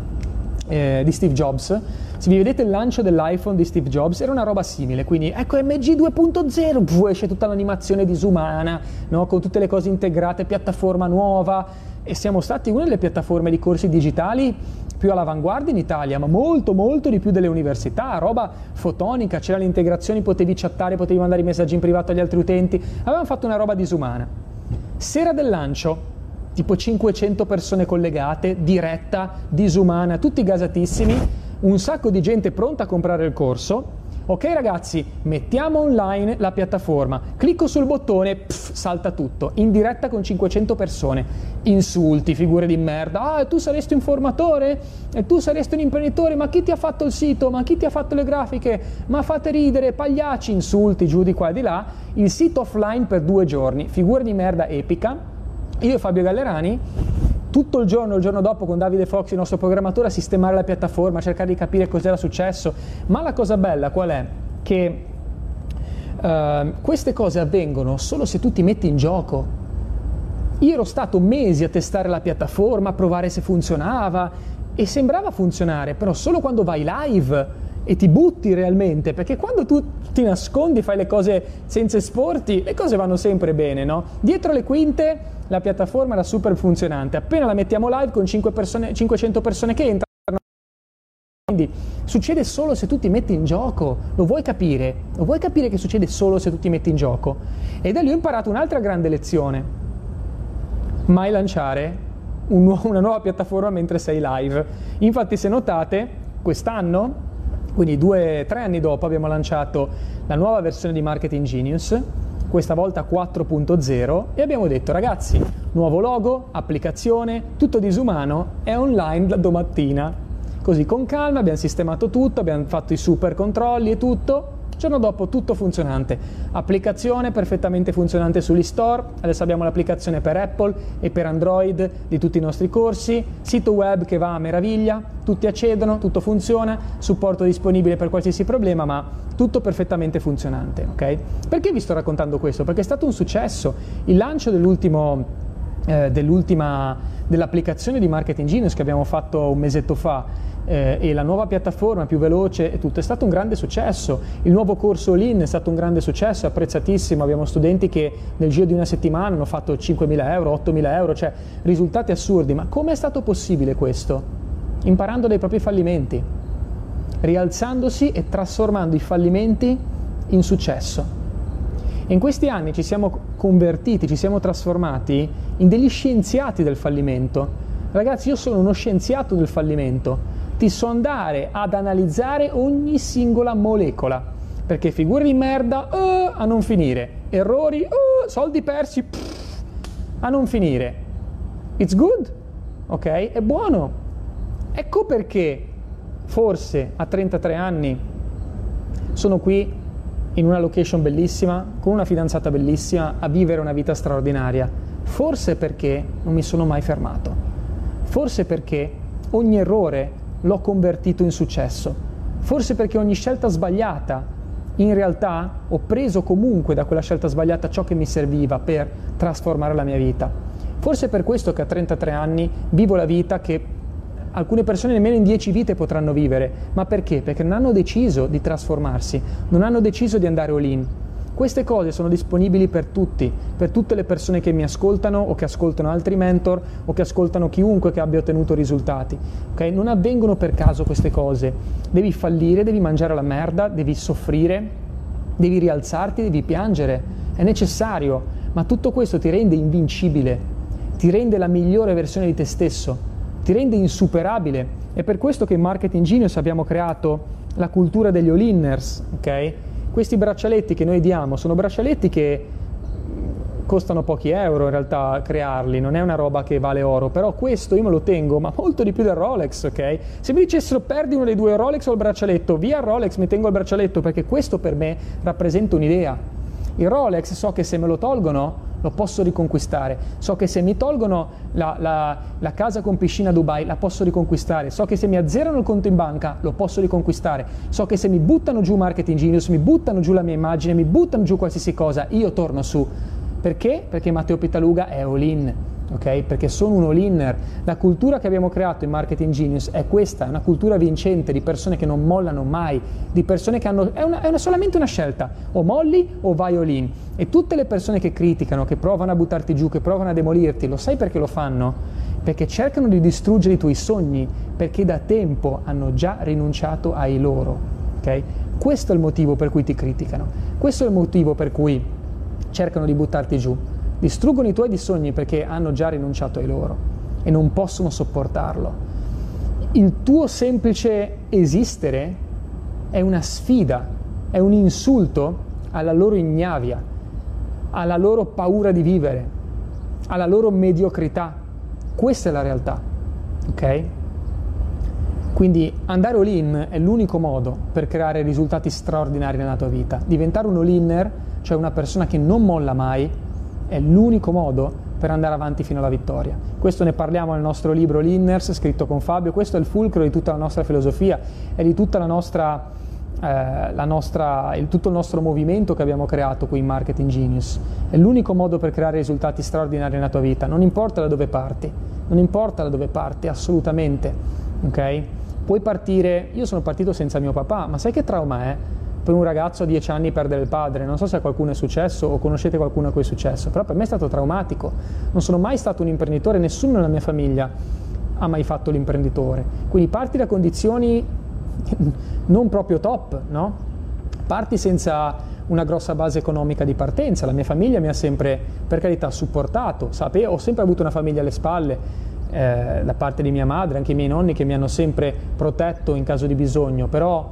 Eh, di Steve Jobs. Se vi vedete il lancio dell'iPhone di Steve Jobs, era una roba simile. Quindi ecco MG 2.0, esce tutta l'animazione disumana, no? con tutte le cose integrate, piattaforma nuova e siamo stati una delle piattaforme di corsi digitali più all'avanguardia in Italia, ma molto molto di più delle università, roba fotonica, c'era l'integrazione, potevi chattare, potevi mandare i messaggi in privato agli altri utenti, avevamo fatto una roba disumana. Sera del lancio, tipo 500 persone collegate, diretta, disumana, tutti gasatissimi, un sacco di gente pronta a comprare il corso. Ok ragazzi, mettiamo online la piattaforma, clicco sul bottone, pff, salta tutto, in diretta con 500 persone, insulti, figure di merda, ah tu saresti un formatore, e tu saresti un imprenditore, ma chi ti ha fatto il sito, ma chi ti ha fatto le grafiche, ma fate ridere, pagliacci, insulti giù di qua e di là, il sito offline per due giorni, figure di merda epica, io e Fabio Gallerani tutto il giorno, il giorno dopo con Davide Fox, il nostro programmatore, a sistemare la piattaforma, a cercare di capire cos'era successo. Ma la cosa bella qual è? Che uh, queste cose avvengono solo se tu ti metti in gioco. Io ero stato mesi a testare la piattaforma, a provare se funzionava e sembrava funzionare, però solo quando vai live e ti butti realmente, perché quando tu ti nascondi, fai le cose senza esporti, le cose vanno sempre bene, no? Dietro le quinte la piattaforma era super funzionante, appena la mettiamo live con 5 persone, 500 persone che entrano, quindi succede solo se tu ti metti in gioco, lo vuoi capire? Lo vuoi capire che succede solo se tu ti metti in gioco? E da lì ho imparato un'altra grande lezione, mai lanciare un nu- una nuova piattaforma mentre sei live. Infatti se notate, quest'anno quindi due, tre anni dopo abbiamo lanciato la nuova versione di Marketing Genius, questa volta 4.0, e abbiamo detto ragazzi, nuovo logo, applicazione, tutto disumano, è online da domattina. Così con calma abbiamo sistemato tutto, abbiamo fatto i super controlli e tutto, Giorno dopo tutto funzionante, applicazione perfettamente funzionante sugli store, adesso abbiamo l'applicazione per Apple e per Android di tutti i nostri corsi, sito web che va a meraviglia, tutti accedono, tutto funziona, supporto disponibile per qualsiasi problema, ma tutto perfettamente funzionante, ok? Perché vi sto raccontando questo? Perché è stato un successo. Il lancio dell'ultimo, eh, dell'ultima, dell'applicazione di Marketing Genius che abbiamo fatto un mesetto fa eh, e la nuova piattaforma più veloce e tutto è stato un grande successo. Il nuovo corso Lean è stato un grande successo, apprezzatissimo. Abbiamo studenti che nel giro di una settimana hanno fatto 5.000 euro, 8.000 euro, cioè risultati assurdi. Ma come è stato possibile questo? Imparando dai propri fallimenti. rialzandosi e trasformando i fallimenti in successo. In questi anni ci siamo convertiti, ci siamo trasformati in degli scienziati del fallimento. Ragazzi, io sono uno scienziato del fallimento. Ti so andare ad analizzare ogni singola molecola. Perché figure di merda uh, a non finire, errori, uh, soldi persi pff, a non finire. It's good, ok? È buono. Ecco perché forse a 33 anni sono qui in una location bellissima, con una fidanzata bellissima, a vivere una vita straordinaria. Forse perché non mi sono mai fermato. Forse perché ogni errore l'ho convertito in successo. Forse perché ogni scelta sbagliata, in realtà ho preso comunque da quella scelta sbagliata ciò che mi serviva per trasformare la mia vita. Forse è per questo che a 33 anni vivo la vita che alcune persone nemmeno in dieci vite potranno vivere. Ma perché? Perché non hanno deciso di trasformarsi, non hanno deciso di andare all-in. Queste cose sono disponibili per tutti, per tutte le persone che mi ascoltano o che ascoltano altri mentor o che ascoltano chiunque che abbia ottenuto risultati. Okay? Non avvengono per caso queste cose. Devi fallire, devi mangiare la merda, devi soffrire, devi rialzarti, devi piangere. È necessario, ma tutto questo ti rende invincibile, ti rende la migliore versione di te stesso ti rende insuperabile. È per questo che in Marketing Genius abbiamo creato la cultura degli all-inners, ok? Questi braccialetti che noi diamo sono braccialetti che costano pochi euro in realtà crearli, non è una roba che vale oro, però questo io me lo tengo, ma molto di più del Rolex, ok? Se mi dicessero perdi uno dei due Rolex o il braccialetto, via il Rolex mi tengo il braccialetto perché questo per me rappresenta un'idea. Il Rolex so che se me lo tolgono lo posso riconquistare. So che se mi tolgono la, la, la, casa con piscina a Dubai, la posso riconquistare. So che se mi azzerano il conto in banca, lo posso riconquistare. So che se mi buttano giù Marketing Genius, mi buttano giù la mia immagine, mi buttano giù qualsiasi cosa, io torno su. Perché? Perché Matteo Pitaluga è all-in ok? Perché sono un all-inner. La cultura che abbiamo creato in Marketing Genius è questa, è una cultura vincente di persone che non mollano mai, di persone che hanno... è, una, è una, solamente una scelta, o molli o vai all-in. E tutte le persone che criticano, che provano a buttarti giù, che provano a demolirti, lo sai perché lo fanno? Perché cercano di distruggere i tuoi sogni, perché da tempo hanno già rinunciato ai loro, ok? Questo è il motivo per cui ti criticano, questo è il motivo per cui cercano di buttarti giù distruggono i tuoi sogni perché hanno già rinunciato ai loro e non possono sopportarlo. Il tuo semplice esistere è una sfida, è un insulto alla loro ignavia, alla loro paura di vivere, alla loro mediocrità. Questa è la realtà, ok? Quindi andare all-in è l'unico modo per creare risultati straordinari nella tua vita. Diventare un all-inner, cioè una persona che non molla mai, è l'unico modo per andare avanti fino alla vittoria. Questo ne parliamo nel nostro libro Linners, scritto con Fabio, questo è il fulcro di tutta la nostra filosofia e di tutta la nostra, eh, la nostra, il, tutto il nostro movimento che abbiamo creato qui in Marketing Genius. È l'unico modo per creare risultati straordinari nella tua vita, non importa da dove parti, non importa da dove parti, assolutamente, ok? Puoi partire, io sono partito senza mio papà, ma sai che trauma è? Per un ragazzo a 10 anni perdere il padre. Non so se a qualcuno è successo o conoscete qualcuno a cui è successo, però per me è stato traumatico. Non sono mai stato un imprenditore, nessuno nella mia famiglia ha mai fatto l'imprenditore. Quindi parti da condizioni non proprio top, no? Parti senza una grossa base economica di partenza. La mia famiglia mi ha sempre, per carità, supportato. Sape, ho sempre avuto una famiglia alle spalle eh, da parte di mia madre, anche i miei nonni che mi hanno sempre protetto in caso di bisogno, però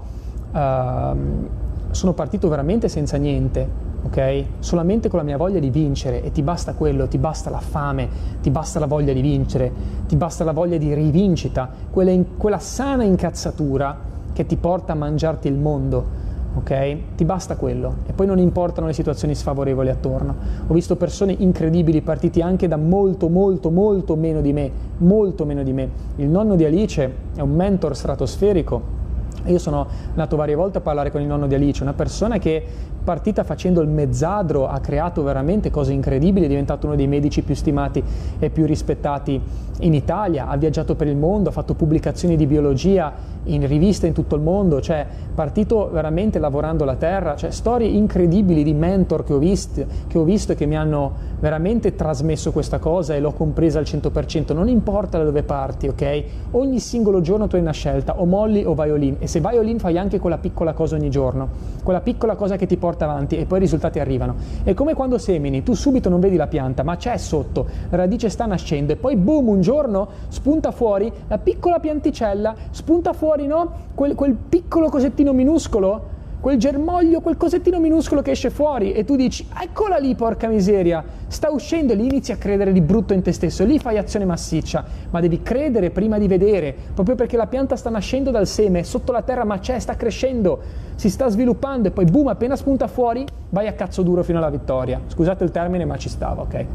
sono partito veramente senza niente, ok? Solamente con la mia voglia di vincere e ti basta quello, ti basta la fame, ti basta la voglia di vincere, ti basta la voglia di rivincita, quella, in, quella sana incazzatura che ti porta a mangiarti il mondo, ok? Ti basta quello e poi non importano le situazioni sfavorevoli attorno. Ho visto persone incredibili partiti anche da molto, molto, molto meno di me, molto meno di me. Il nonno di Alice è un mentor stratosferico io sono andato varie volte a parlare con il nonno di Alice, una persona che partita facendo il mezzadro, ha creato veramente cose incredibili, è diventato uno dei medici più stimati e più rispettati in Italia, ha viaggiato per il mondo, ha fatto pubblicazioni di biologia in riviste in tutto il mondo, cioè partito veramente lavorando la terra, cioè storie incredibili di mentor che ho, visto, che ho visto e che mi hanno veramente trasmesso questa cosa e l'ho compresa al 100%, non importa da dove parti, ok? Ogni singolo giorno tu hai una scelta, o molli o vai all in, e se vai all in fai anche quella piccola cosa ogni giorno, quella piccola cosa che ti porta avanti e poi i risultati arrivano. È come quando semini, tu subito non vedi la pianta, ma c'è sotto, la radice sta nascendo e poi boom, un giorno spunta fuori la piccola pianticella, spunta fuori, no? Quel, quel piccolo cosettino minuscolo quel germoglio, quel cosettino minuscolo che esce fuori e tu dici eccola lì porca miseria, sta uscendo e lì inizi a credere di brutto in te stesso, lì fai azione massiccia, ma devi credere prima di vedere, proprio perché la pianta sta nascendo dal seme, sotto la terra ma c'è, sta crescendo, si sta sviluppando e poi boom, appena spunta fuori, vai a cazzo duro fino alla vittoria. Scusate il termine ma ci stava, ok?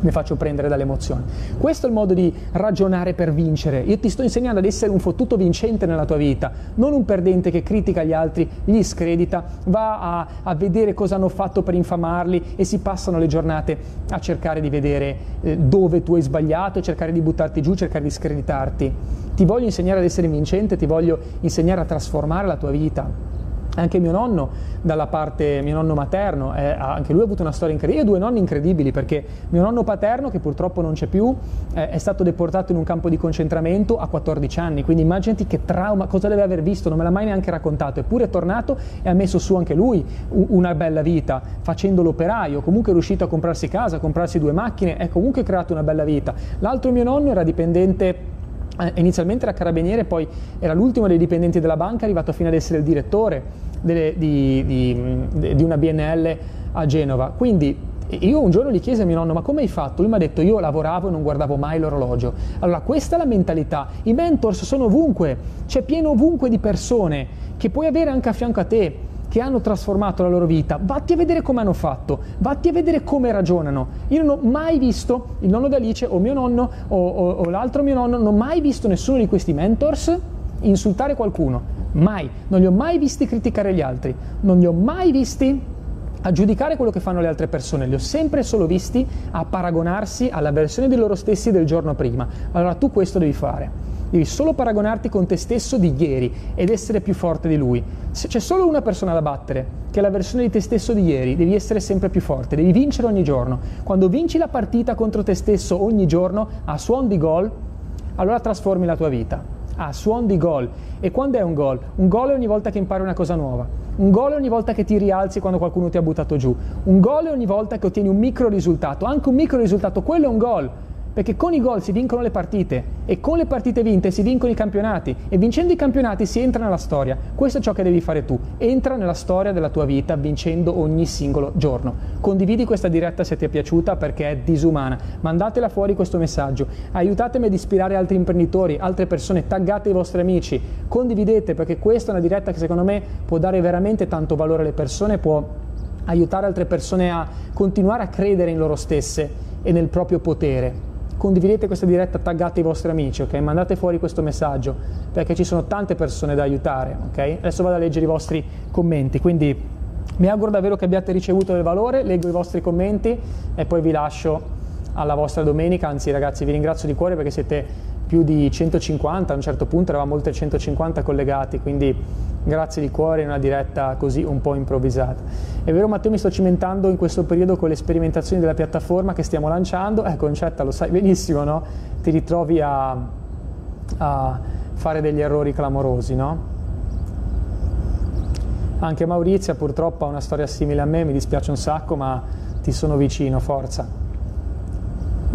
Mi faccio prendere dall'emozione. Questo è il modo di ragionare per vincere. Io ti sto insegnando ad essere un fottuto vincente nella tua vita, non un perdente che critica gli altri, li scredita, va a, a vedere cosa hanno fatto per infamarli e si passano le giornate a cercare di vedere eh, dove tu hai sbagliato, cercare di buttarti giù, cercare di screditarti. Ti voglio insegnare ad essere vincente, ti voglio insegnare a trasformare la tua vita. Anche mio nonno, dalla parte mio nonno materno, eh, anche lui ha avuto una storia incredibile. Io due nonni incredibili perché mio nonno paterno, che purtroppo non c'è più, eh, è stato deportato in un campo di concentramento a 14 anni. Quindi immaginati che trauma, cosa deve aver visto, non me l'ha mai neanche raccontato. Eppure è tornato e ha messo su anche lui una bella vita, facendo l'operaio. Comunque è riuscito a comprarsi casa, a comprarsi due macchine, è comunque creato una bella vita. L'altro mio nonno era dipendente inizialmente era carabiniere, poi era l'ultimo dei dipendenti della banca, arrivato fino ad essere il direttore delle, di, di, di, una BNL a Genova. Quindi io un giorno gli chiesi a mio nonno, ma come hai fatto? Lui mi ha detto, io lavoravo e non guardavo mai l'orologio. Allora, questa è la mentalità. I mentors sono ovunque, c'è pieno ovunque di persone che puoi avere anche a fianco a te che hanno trasformato la loro vita, vatti a vedere come hanno fatto, vatti a vedere come ragionano. Io non ho mai visto il nonno di Alice o mio nonno o, o, o l'altro mio nonno, non ho mai visto nessuno di questi mentors insultare qualcuno. Mai. Non li ho mai visti criticare gli altri. Non li ho mai visti a giudicare quello che fanno le altre persone, li ho sempre solo visti a paragonarsi alla versione di loro stessi del giorno prima. Allora tu questo devi fare. Devi solo paragonarti con te stesso di ieri ed essere più forte di lui. Se c'è solo una persona da battere, che è la versione di te stesso di ieri, devi essere sempre più forte, devi vincere ogni giorno. Quando vinci la partita contro te stesso ogni giorno a suon di gol, allora trasformi la tua vita a suon di gol. E quando è un gol? Un gol è ogni volta che impari una cosa nuova. Un gol è ogni volta che ti rialzi quando qualcuno ti ha buttato giù. Un gol è ogni volta che ottieni un micro risultato. Anche un micro risultato, quello è un gol perché con i gol si vincono le partite e con le partite vinte si vincono i campionati e vincendo i campionati si entra nella storia. Questo è ciò che devi fare tu. Entra nella storia della tua vita vincendo ogni singolo giorno. Condividi questa diretta se ti è piaciuta perché è disumana. Mandatela fuori questo messaggio. Aiutatemi ad ispirare altri imprenditori, altre persone, taggate i vostri amici, condividete perché questa è una diretta che secondo me può dare veramente tanto valore alle persone, può aiutare altre persone a continuare a credere in loro stesse e nel proprio potere condividete questa diretta, taggate i vostri amici, ok? Mandate fuori questo messaggio perché ci sono tante persone da aiutare, ok? Adesso vado a leggere i vostri commenti, quindi mi auguro davvero che abbiate ricevuto del valore, leggo i vostri commenti e poi vi lascio alla vostra domenica, anzi ragazzi vi ringrazio di cuore perché siete più di 150, a un certo punto eravamo oltre 150 collegati, quindi grazie di cuore in una diretta così un po' improvvisata. È vero Matteo, mi sto cimentando in questo periodo con le sperimentazioni della piattaforma che stiamo lanciando, eh Concetta lo sai benissimo, no? Ti ritrovi a, a fare degli errori clamorosi, no? Anche Maurizia purtroppo ha una storia simile a me, mi dispiace un sacco, ma ti sono vicino, forza.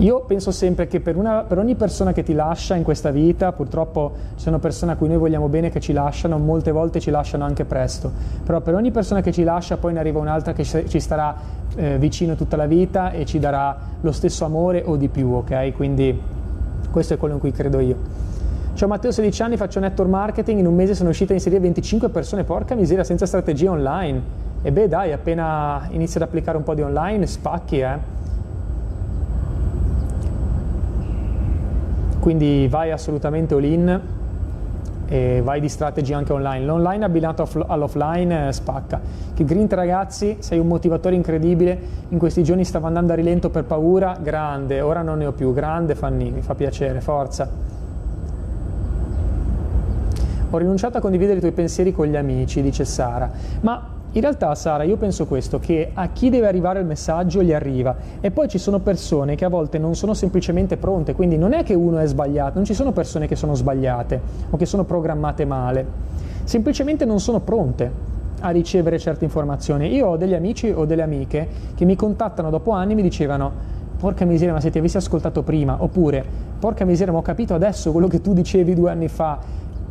Io penso sempre che per, una, per, ogni persona che ti lascia in questa vita, purtroppo ci sono persone a cui noi vogliamo bene che ci lasciano, molte volte ci lasciano anche presto, però per ogni persona che ci lascia poi ne arriva un'altra che ci starà eh, vicino tutta la vita e ci darà lo stesso amore o di più, ok? Quindi questo è quello in cui credo io. Ciao Matteo, 16 anni, faccio network marketing, in un mese sono riuscito a inserire 25 persone, porca miseria, senza strategia online. E beh dai, appena inizi ad applicare un po' di online, spacchi, eh. Quindi vai assolutamente all in e vai di strategy anche online. L'online abbinato all'offline eh, spacca. Che Grint ragazzi, sei un motivatore incredibile, in questi giorni stavo andando a rilento per paura, grande, ora non ne ho più, grande Fanny, mi fa piacere, forza. Ho rinunciato a condividere i tuoi pensieri con gli amici, dice Sara, ma in realtà, Sara, io penso questo, che a chi deve arrivare il messaggio gli arriva. E poi ci sono persone che a volte non sono semplicemente pronte, quindi non è che uno è sbagliato, non ci sono persone che sono sbagliate o che sono programmate male, semplicemente non sono pronte a ricevere certe informazioni. Io ho degli amici o delle amiche che mi contattano dopo anni e mi dicevano porca miseria, ma se ti avessi ascoltato prima, oppure porca miseria, ma ho capito adesso quello che tu dicevi due anni fa,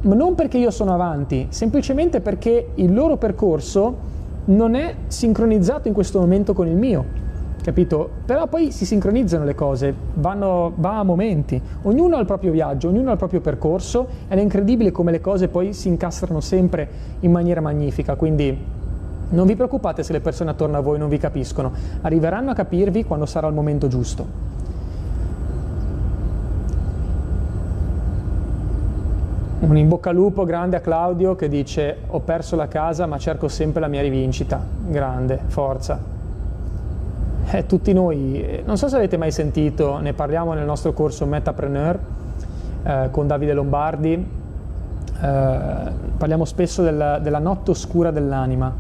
ma non perché io sono avanti, semplicemente perché il loro percorso non è sincronizzato in questo momento con il mio. Capito? Però poi si sincronizzano le cose, vanno, va a momenti, ognuno ha il proprio viaggio, ognuno ha il proprio percorso ed è incredibile come le cose poi si incastrano sempre in maniera magnifica, quindi non vi preoccupate se le persone attorno a voi non vi capiscono, arriveranno a capirvi quando sarà il momento giusto. Un in bocca al lupo grande a Claudio che dice ho perso la casa ma cerco sempre la mia rivincita. Grande, forza. Eh, tutti noi, eh, non so se avete mai sentito, ne parliamo nel nostro corso Metapreneur eh, con Davide Lombardi, eh, parliamo spesso della, della notte oscura dell'anima.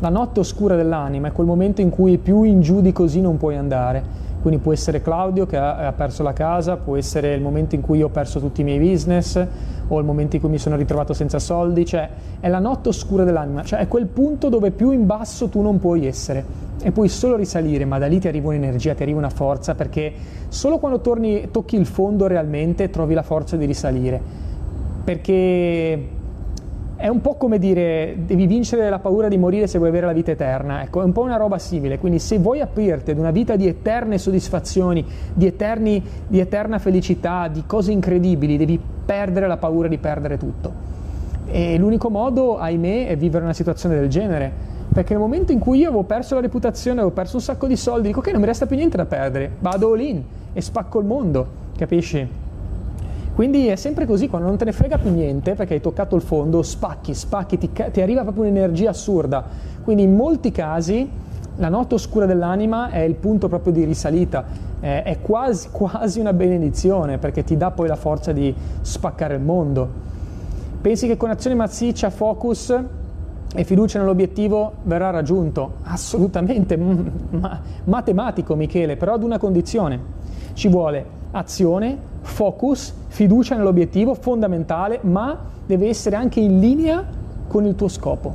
La notte oscura dell'anima è quel momento in cui più in giù di così non puoi andare. Quindi può essere Claudio che ha, ha perso la casa, può essere il momento in cui ho perso tutti i miei business, o il momento in cui mi sono ritrovato senza soldi, cioè è la notte oscura dell'anima, cioè è quel punto dove più in basso tu non puoi essere e puoi solo risalire, ma da lì ti arriva un'energia, ti arriva una forza, perché solo quando torni, tocchi il fondo realmente trovi la forza di risalire, perché è un po' come dire devi vincere la paura di morire se vuoi avere la vita eterna, ecco, è un po' una roba simile, quindi se vuoi aprirti ad una vita di eterne soddisfazioni, di, eterni, di eterna felicità, di cose incredibili, devi perdere la paura di perdere tutto. E l'unico modo, ahimè, è vivere una situazione del genere, perché nel momento in cui io avevo perso la reputazione, avevo perso un sacco di soldi, dico ok, non mi resta più niente da perdere, vado all in e spacco il mondo, capisci? Quindi è sempre così, quando non te ne frega più niente perché hai toccato il fondo, spacchi, spacchi, ti, ti arriva proprio un'energia assurda. Quindi in molti casi la notte oscura dell'anima è il punto proprio di risalita, è, è quasi, quasi una benedizione perché ti dà poi la forza di spaccare il mondo. Pensi che con azione massiccia, focus e fiducia nell'obiettivo verrà raggiunto? Assolutamente, ma, matematico Michele, però ad una condizione. Ci vuole azione, focus, fiducia nell'obiettivo, fondamentale, ma deve essere anche in linea con il tuo scopo.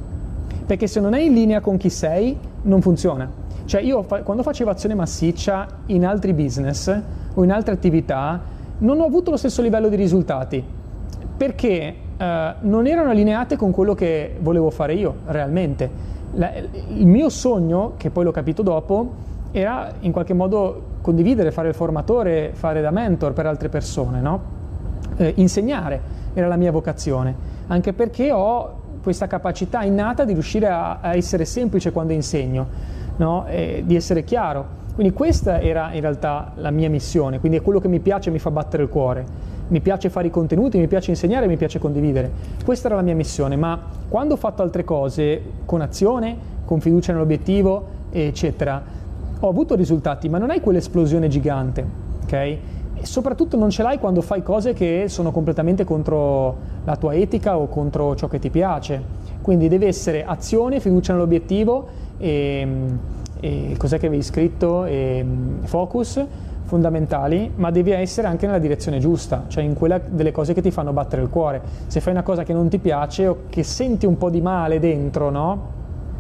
Perché se non è in linea con chi sei, non funziona. Cioè io quando facevo azione massiccia in altri business o in altre attività, non ho avuto lo stesso livello di risultati. Perché eh, non erano allineate con quello che volevo fare io realmente. La, il mio sogno, che poi l'ho capito dopo, era in qualche modo condividere, fare il formatore, fare da mentor per altre persone, no? eh, insegnare era la mia vocazione, anche perché ho questa capacità innata di riuscire a, a essere semplice quando insegno, no? di essere chiaro. Quindi questa era in realtà la mia missione, quindi è quello che mi piace e mi fa battere il cuore. Mi piace fare i contenuti, mi piace insegnare, mi piace condividere. Questa era la mia missione, ma quando ho fatto altre cose con azione, con fiducia nell'obiettivo, eccetera, ho avuto risultati, ma non hai quell'esplosione gigante, ok? E soprattutto non ce l'hai quando fai cose che sono completamente contro la tua etica o contro ciò che ti piace. Quindi deve essere azione, fiducia nell'obiettivo e, e cos'è che avevi scritto? E, focus fondamentali, ma devi essere anche nella direzione giusta, cioè in quella delle cose che ti fanno battere il cuore. Se fai una cosa che non ti piace o che senti un po' di male dentro, no?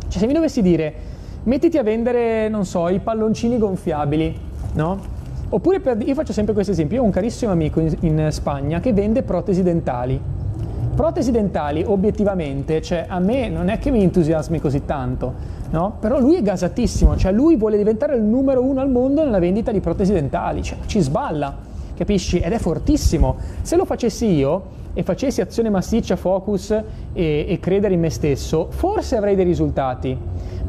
Cioè se mi dovessi dire mettiti a vendere, non so, i palloncini gonfiabili, no? Oppure per, io faccio sempre questo esempio, io ho un carissimo amico in, in Spagna che vende protesi dentali. Protesi dentali, obiettivamente, cioè a me non è che mi entusiasmi così tanto, no? Però lui è gasatissimo, cioè lui vuole diventare il numero uno al mondo nella vendita di protesi dentali, cioè ci sballa, capisci? Ed è fortissimo. Se lo facessi io e facessi azione massiccia, focus e, e credere in me stesso, forse avrei dei risultati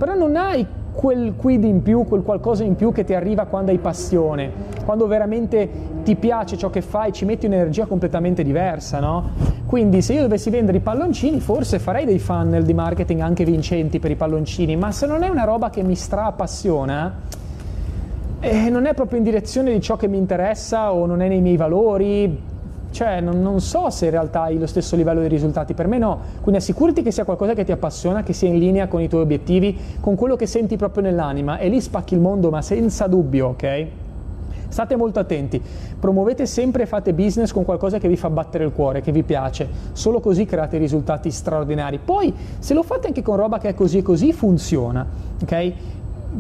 però non hai quel quid in più, quel qualcosa in più che ti arriva quando hai passione, quando veramente ti piace ciò che fai, ci metti un'energia completamente diversa, no? Quindi se io dovessi vendere i palloncini, forse farei dei funnel di marketing anche vincenti per i palloncini, ma se non è una roba che mi stra-appassiona, eh, non è proprio in direzione di ciò che mi interessa o non è nei miei valori, cioè non, non, so se in realtà hai lo stesso livello di risultati, per me no, quindi assicurati che sia qualcosa che ti appassiona, che sia in linea con i tuoi obiettivi, con quello che senti proprio nell'anima e lì spacchi il mondo ma senza dubbio, ok? State molto attenti, promuovete sempre e fate business con qualcosa che vi fa battere il cuore, che vi piace, solo così create risultati straordinari. Poi se lo fate anche con roba che è così e così funziona, ok?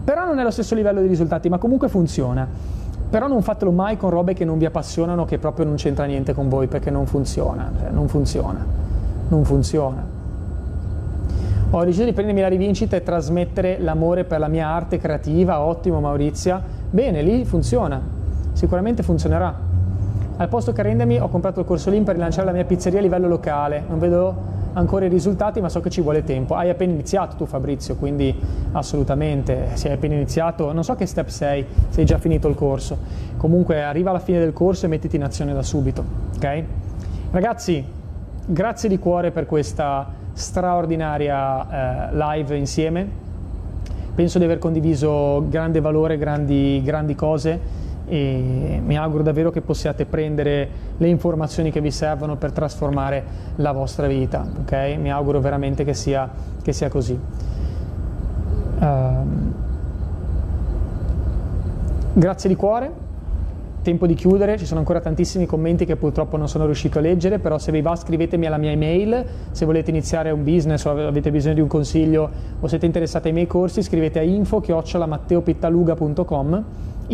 Però non è lo stesso livello di risultati, ma comunque funziona però non fatelo mai con robe che non vi appassionano, che proprio non c'entra niente con voi, perché non funziona, cioè, non funziona, non funziona. Ho deciso di prendermi la rivincita e trasmettere l'amore per la mia arte creativa, ottimo Maurizia, bene, lì funziona, sicuramente funzionerà. Al posto che arrendermi ho comprato il corso lì per rilanciare la mia pizzeria a livello locale, non vedo ancora i risultati, ma so che ci vuole tempo. Hai appena iniziato tu Fabrizio, quindi assolutamente, se hai appena iniziato, non so che step sei, se hai già finito il corso. Comunque arriva alla fine del corso e mettiti in azione da subito, ok? Ragazzi, grazie di cuore per questa straordinaria eh, live insieme. Penso di aver condiviso grande valore, grandi, grandi cose e mi auguro davvero che possiate prendere le informazioni che vi servono per trasformare la vostra vita, ok? Mi auguro veramente che sia, che sia così. Uh, grazie di cuore, tempo di chiudere, ci sono ancora tantissimi commenti che purtroppo non sono riuscito a leggere, però se vi va scrivetemi alla mia email, se volete iniziare un business o avete bisogno di un consiglio o siete interessati ai miei corsi, scrivete a info-matteopittaluga.com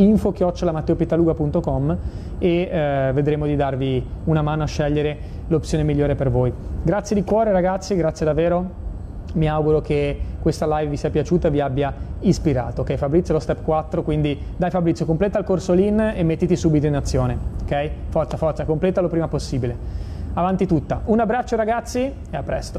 info-matteopitaluga.com e eh, vedremo di darvi una mano a scegliere l'opzione migliore per voi. Grazie di cuore ragazzi, grazie davvero. Mi auguro che questa live vi sia piaciuta e vi abbia ispirato. Ok, Fabrizio è lo step 4, quindi dai Fabrizio, completa il corso LIN e mettiti subito in azione. Ok? Forza, forza, completalo prima possibile. Avanti tutta. Un abbraccio ragazzi e a presto.